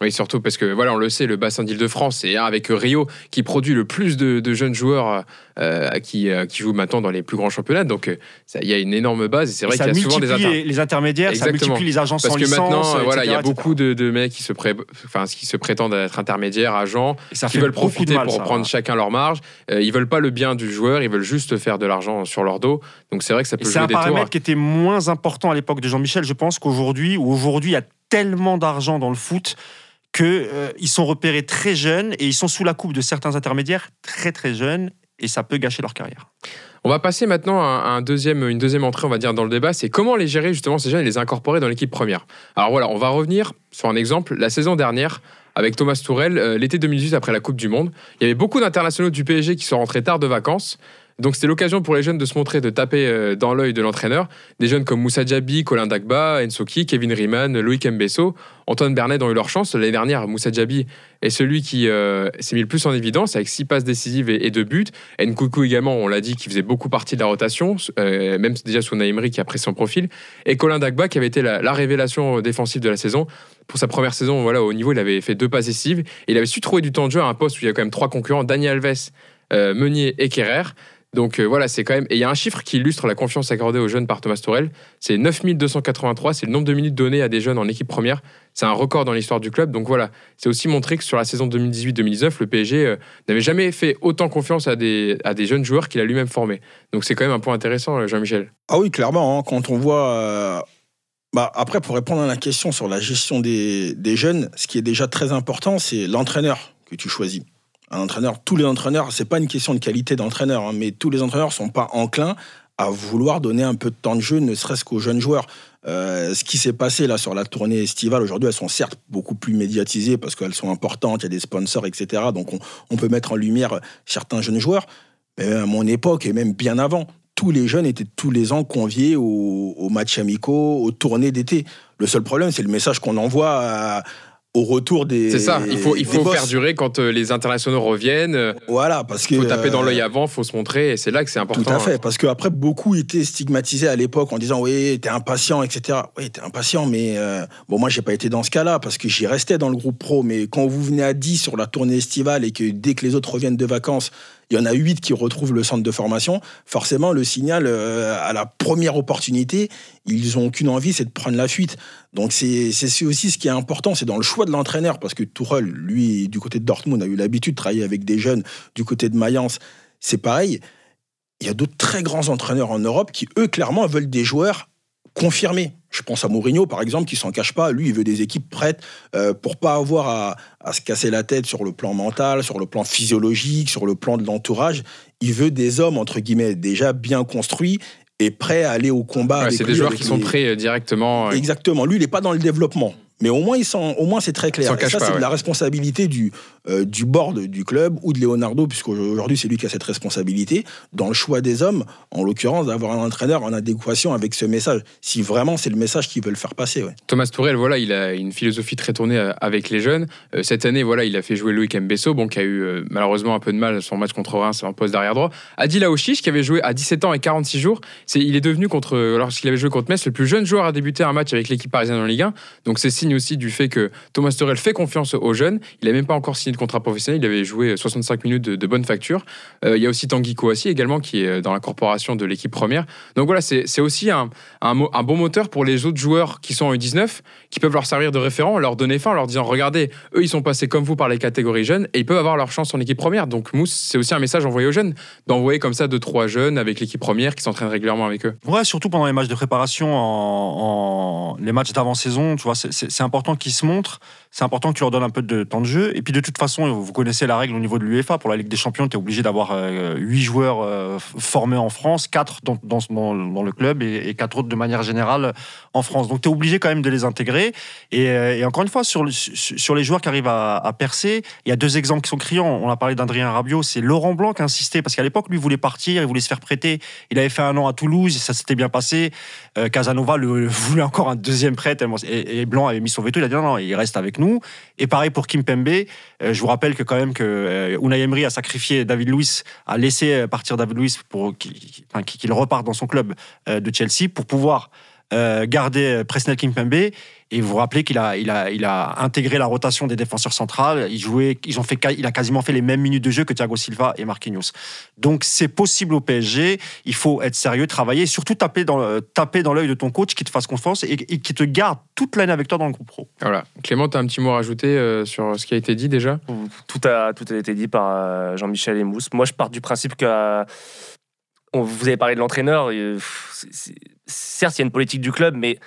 Oui, surtout parce que voilà, on le sait, le bassin d'Île-de-France, c'est un avec Rio qui produit le plus de, de jeunes joueurs euh, qui, euh, qui jouent maintenant dans les plus grands championnats. Donc, euh, ça- il y a une énorme base et c'est vrai Et ça qu'il y a souvent des inter- les, les intermédiaires, ça Exactement. multiplie les agents Parce que licence. maintenant, euh, voilà, il y a etc., beaucoup de, de mecs qui se, pré- enfin, qui se prétendent être intermédiaires, agents, Et ça qui veulent profiter mal, pour ça. prendre chacun leur marge. Ils veulent pas le bien du joueur, ils veulent juste faire de l'argent sur leur dos. Donc c'est vrai que ça Et peut c'est jouer un des tours. paramètre qui était moins important à l'époque de Jean-Michel. Je pense qu'aujourd'hui, où aujourd'hui il y a tellement d'argent dans le foot qu'ils ils sont repérés très jeunes et ils sont sous la coupe de certains intermédiaires très très jeunes et ça peut gâcher leur carrière. On va passer maintenant à une deuxième entrée, on va dire, dans le débat. C'est comment les gérer justement ces jeunes et les incorporer dans l'équipe première. Alors voilà, on va revenir sur un exemple. La saison dernière, avec Thomas Tourel, euh, l'été 2018 après la Coupe du Monde, il y avait beaucoup d'internationaux du PSG qui sont rentrés tard de vacances. Donc c'était l'occasion pour les jeunes de se montrer, de taper euh, dans l'œil de l'entraîneur. Des jeunes comme Moussa Diaby, Colin Dagba, Ensoki, Kevin Riemann, Loïc Mbesso, Antoine Bernet ont eu leur chance. L'année dernière, Moussa Diaby est celui qui euh, s'est mis le plus en évidence avec six passes décisives et, deux buts. Nkoukou également, on l'a dit, qui faisait beaucoup partie de la rotation, euh, même déjà sous Naïmri qui a pris son profil. Et Colin Dagba qui avait été la, la révélation défensive de la saison. Pour sa première saison, voilà, au niveau, il avait fait deux passes décisives. Il avait su trouver du temps de jeu à un poste où il y a quand même trois concurrents, Daniel Alves, euh, Meunier et Kerrer. Donc euh, voilà, c'est quand même. Et il y a un chiffre qui illustre la confiance accordée aux jeunes par Thomas Tourel. C'est 9283, c'est le nombre de minutes données à des jeunes en équipe première. C'est un record dans l'histoire du club. Donc voilà, c'est aussi montré que sur la saison 2018-2019, le PSG euh, n'avait jamais fait autant confiance à des, à des jeunes joueurs qu'il a lui-même formés. Donc c'est quand même un point intéressant, euh, Jean-Michel. Ah oui, clairement, hein, quand on voit. Bah, après, pour répondre à la question sur la gestion des, des jeunes, ce qui est déjà très important, c'est l'entraîneur que tu choisis. Un entraîneur, tous les entraîneurs, c'est pas une question de qualité d'entraîneur, hein, mais tous les entraîneurs sont pas enclins à vouloir donner un peu de temps de jeu, ne serait-ce qu'aux jeunes joueurs. Euh, ce qui s'est passé là sur la tournée estivale, aujourd'hui, elles sont certes beaucoup plus médiatisées parce qu'elles sont importantes, il y a des sponsors, etc. Donc on, on peut mettre en lumière certains jeunes joueurs. Mais à mon époque, et même bien avant, tous les jeunes étaient tous les ans conviés aux, aux matchs amicaux, aux tournées d'été. Le seul problème, c'est le message qu'on envoie à- au retour des. C'est ça, il faut, il faut boss. perdurer quand euh, les internationaux reviennent. euh, Voilà, parce que. Il faut taper dans euh, l'œil avant, il faut se montrer, et c'est là que c'est important. Tout à hein. fait, parce qu'après, beaucoup étaient stigmatisés à l'époque en disant Oui, t'es impatient, etc. Oui, t'es impatient, mais euh, bon, moi, j'ai pas été dans ce cas-là parce que j'y restais dans le groupe pro. Mais quand vous venez à 10 sur la tournée estivale et que dès que les autres reviennent de vacances, il y en a 8 qui retrouvent le centre de formation, forcément, le signal, euh, à la première opportunité, ils ont qu'une envie, c'est de prendre la fuite. Donc, c'est c'est aussi ce qui est important, c'est dans le choix de l'entraîneur, parce que Tourelle, lui, du côté de Dortmund, a eu l'habitude de travailler avec des jeunes, du côté de Mayence, c'est pareil il y a d'autres très grands entraîneurs en Europe qui, eux, clairement, veulent des joueurs confirmés. Je pense à Mourinho, par exemple, qui s'en cache pas. Lui, il veut des équipes prêtes euh, pour pas avoir à, à se casser la tête sur le plan mental, sur le plan physiologique, sur le plan de l'entourage. Il veut des hommes, entre guillemets, déjà bien construits et prêts à aller au combat. Ouais, c'est des joueurs qui sont prêts euh, directement. euh, Exactement. Lui, il n'est pas dans le développement. Mais au moins, au moins c'est très clair. Et ça, c'est ouais. de la responsabilité du, euh, du board du club ou de Leonardo, puisqu'aujourd'hui, c'est lui qui a cette responsabilité, dans le choix des hommes, en l'occurrence, d'avoir un entraîneur en adéquation avec ce message. Si vraiment c'est le message qu'ils veulent faire passer. Ouais. Thomas Tourel, voilà, il a une philosophie très tournée euh, avec les jeunes. Euh, cette année, voilà, il a fait jouer Loïc Mbesso, bon, qui a eu malheureusement un peu de mal son match contre Reims en poste d'arrière droit. Adil Aouchiche, qui avait joué à 17 ans et 46 jours, c'est, il est devenu contre, lorsqu'il avait joué contre Metz, le plus jeune joueur à débuter un match avec l'équipe parisienne en Ligue 1. Donc c'est signe aussi du fait que Thomas Tourel fait confiance aux jeunes. Il n'a même pas encore signé de contrat professionnel. Il avait joué 65 minutes de, bonne facture. Euh, il y a aussi Tanguy Kouassi également qui est dans la corporation de l'équipe première. Donc voilà, c'est, aussi un, bon moteur pour les autres joueurs qui sont en U19 qui peuvent leur servir de référent, leur donner fin en leur disant regardez, eux ils sont passés comme vous par les catégories jeunes et ils peuvent avoir leur chance en équipe première. Donc Mousse, c'est aussi un message envoyé aux jeunes d'envoyer comme ça deux trois jeunes avec l'équipe première qui s'entraînent régulièrement avec eux. Ouais, surtout pendant les matchs de préparation, les matchs d'avant-saison, tu vois, c'est- c'est important qu'ils se montrent, c'est important que tu leur donnes un peu de temps de jeu. Et puis de toute façon, vous connaissez la règle au niveau de l'UEFA, pour la Ligue des Champions, tu es obligé d'avoir euh, 8 joueurs euh, formés en France, 4 dans, le club et, et 4 autres de manière générale en France. Donc tu es obligé quand même de les intégrer. Et, euh, encore une fois, sur, le- sur sur les joueurs qui arrivent à, à percer, il y a deux exemples qui sont criants. On a parlé d'Adrien Rabiot, c'est Laurent Blanc qui a insisté, parce qu'à l'époque, lui voulait partir, il voulait se faire prêter. Il avait fait un an à Toulouse, et ça s'était bien passé. Euh, Casanova le, voulait encore un deuxième prêt, et Blanc avait mis son veto, il a dit non, non, il reste avec Et pareil pour Kim Pembe. Euh, je vous rappelle que quand même que euh, Unai Emery a sacrifié David Luiz, a laissé euh, partir David Luiz pour qu'il reparte dans son club de Chelsea pour pouvoir euh, garder euh, Presnel Kimpembe. Et vous vous rappelez qu'il a, il a, il a intégré la rotation des défenseurs centrales. Il, jouait, ils ont fait, il a quasiment fait les mêmes minutes de jeu que Thiago Silva et Marquinhos. Donc c'est possible au PSG. Il faut être sérieux, travailler et surtout taper dans, le- taper dans l'œil de ton coach qui te fasse confiance et, et qui te garde toute l'année avec toi dans le groupe pro. Voilà. Clément, tu as un petit mot à rajouter euh, sur ce qui a été dit déjà? Tout a, tout a été dit par euh, Jean-Michel et Mousse. Moi, je pars du principe que. on- vous avez parlé de l'entraîneur. et, euh, pff, c'est- c'est- Certes, il y a une politique du club, mais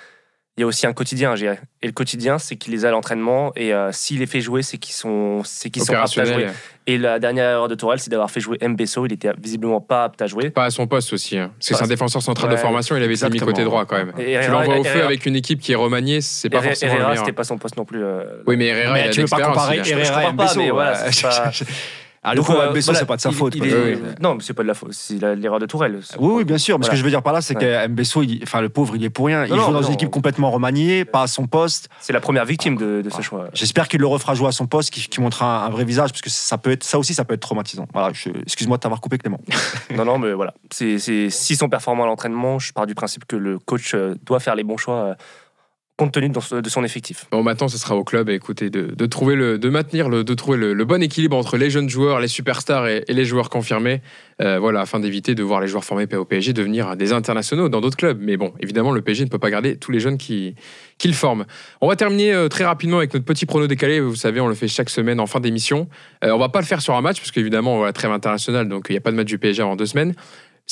il y a aussi un quotidien, je dirais. Et le quotidien, c'est qu'il les a à l'entraînement. Et euh, s'il les fait jouer, c'est qu'ils sont, c'est qu'ils sont aptes à jouer. Et la dernière erreur de Tourelle, c'est d'avoir fait jouer Mbesso. Il était visiblement pas apte à jouer. Pas à son poste aussi. hein. Parce que c'est un à- défenseur central de formation, il avait été mis côté droit quand même. Et tu l'envoies au feu Herrera- avec une équipe qui est remaniée, c'est pas Herrera, forcément Herrera, c'était pas son poste non plus. euh, Oui, mais Herrera, il a tu veux pas comparer Herrera pas, Mbesso, mais voilà, ouais. pas- Ah, Donc, coup, euh, voilà, c'est pas de sa il- faute. il est- Oui, oui. Non, mais c'est pas de la faute. C'est l'erreur de Tourelle. Oui, oui, bien sûr. Mais ce que je veux dire par là, c'est que Mbesso, il- enfin, le pauvre, il est pour rien. Il Non, joue non, dans non. une équipe complètement remaniée, pas à son poste. C'est la première victime de, de ce choix. J'espère qu'il le refera jouer à son poste, qui, qui montrera un, un vrai visage, parce que ça peut être, ça aussi, ça peut être traumatisant. Voilà. Excuse-moi de t'avoir coupé, Clément. Non, non, mais voilà. C'est, c'est, s'ils sont performants à l'entraînement, je pars du principe que le coach euh, doit faire les bons choix euh, compte tenu de son, effectif. Bon, maintenant, ce sera au club, écoutez, de, trouver le, de maintenir le, de trouver le, bon équilibre entre les jeunes joueurs, les superstars et, les joueurs confirmés, euh, voilà, afin d'éviter de voir les joueurs formés au PSG devenir des internationaux dans d'autres clubs. Mais bon, évidemment, le PSG ne peut pas garder tous les jeunes qui, qui le forment. On va terminer euh, très rapidement avec notre petit prono décalé. Vous savez, on le fait chaque semaine en fin d'émission. Euh, on va pas le faire sur un match, parce qu'évidemment, on va trêve internationale, donc il n'y a pas de match du PSG avant deux semaines.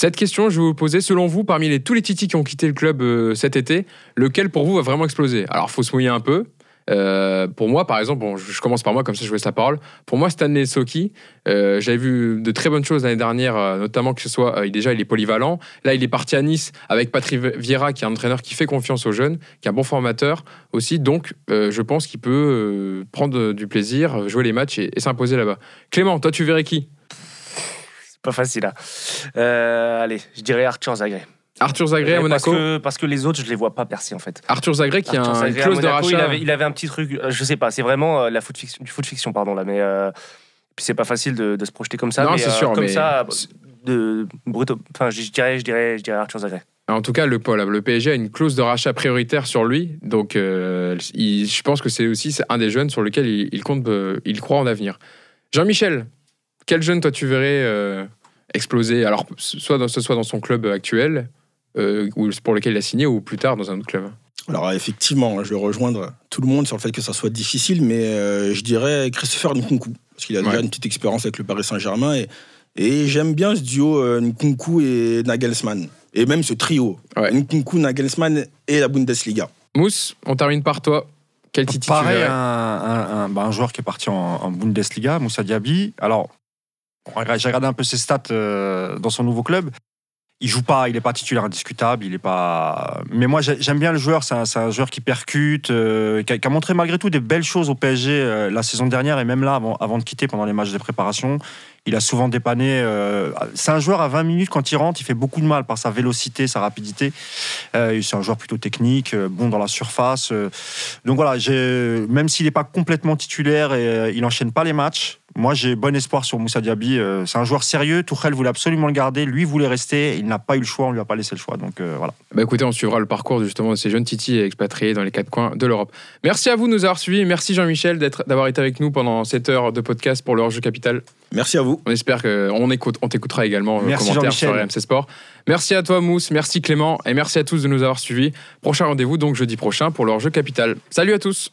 Cette question, je vais vous poser, selon vous, parmi tous les titis qui ont quitté le club euh, cet été, lequel pour vous va vraiment exploser? Alors, faut se mouiller un peu. Euh, pour moi, par exemple, je commence par moi, comme ça je laisse la parole. Pour moi, Stanley Soki, euh, j'avais vu de très bonnes choses l'année dernière, notamment que ce soit, déjà, il est polyvalent. Là, il est parti à Nice avec Patrick Vieira, qui est un entraîneur qui fait confiance aux jeunes, qui est un bon formateur aussi. Donc, je pense qu'il peut prendre du plaisir, jouer les matchs et, et s'imposer là-bas. Clément, toi, tu verrais qui? Pas facile, là. Euh, allez, je dirais Arthur Zagré. Arthur Zagré à parce Monaco que, parce que les autres, je les vois pas percer, en fait. Arthur Zagré qui a un- une Zagré clause de rachat. Il avait, il avait un petit truc, euh, je sais pas, c'est vraiment euh, la foot fiction, du foot fiction, pardon, là, mais. euh, puis c'est pas facile de, de se projeter comme ça. Non, c'est euh, sûr, Comme mais- ça, de brut, enfin, je dirais, je dirais, je dirais Arthur Zagré. En tout cas, le, PSG a une clause de rachat prioritaire sur lui. Donc, euh, il- je pense que c'est aussi un des jeunes sur lequel il, il compte, il croit en avenir. Jean-Michel, quel jeune toi tu verrais euh, exploser? Alors, soit dans, ce soit dans son club actuel, euh, ou pour lequel il a signé, ou plus tard dans un autre club? Alors effectivement, je vais rejoindre tout le monde sur le fait que ça soit difficile, mais euh, je dirais Christopher Nkunku, parce qu'il a déjà une petite expérience avec le Paris Saint-Germain, et, et j'aime bien ce duo euh, Nkunku et Nagelsmann. et même ce trio, Ouais. Nkunku, Nagelsmann et la Bundesliga. Mousse, on termine par toi. Quel Titi tu Pareil, un- un- bah, un joueur qui est parti en, en Bundesliga, Moussa Diaby. Alors, j'ai regardé un peu ses stats euh, dans son nouveau club. Il joue pas, il est pas titulaire indiscutable, il est pas. Mais moi, j'ai- j'aime bien le joueur. C'est un, joueur qui percute, euh, qui, a, qui a montré malgré tout des belles choses au PSG euh, la saison dernière et même là, avant, avant de quitter pendant les matchs de préparation. Il a souvent dépanné. euh, c'est un joueur à 20 minutes quand il rentre, il fait beaucoup de mal par sa vélocité, sa rapidité. Euh, c'est un joueur plutôt technique, euh, bon dans la surface. euh, donc voilà, j'ai- même s'il n'est pas complètement titulaire et euh, il enchaîne pas les matchs, moi j'ai bon espoir sur Moussa Diaby. euh, c'est un joueur sérieux. Tourelle voulait absolument le garder, lui voulait rester. Il n'a pas eu le choix, on lui a pas laissé le choix. Donc euh, voilà. Bah écoutez, on suivra le parcours justement de ces jeunes Titi expatriés dans les quatre coins de l'Europe. Merci à vous de nous avoir suivis. Merci Jean-Michel d'être- d'avoir été avec nous pendant cette heure de podcast pour le hors-jeu capital. Merci à vous. On espère qu'on écoute, on t'écoutera également en Merci commentaire sur. RMC Sport. Merci à toi Mousse, merci Clément et merci à tous de nous avoir suivis. Prochain rendez-vous donc jeudi prochain pour le hors-jeu capital. Salut à tous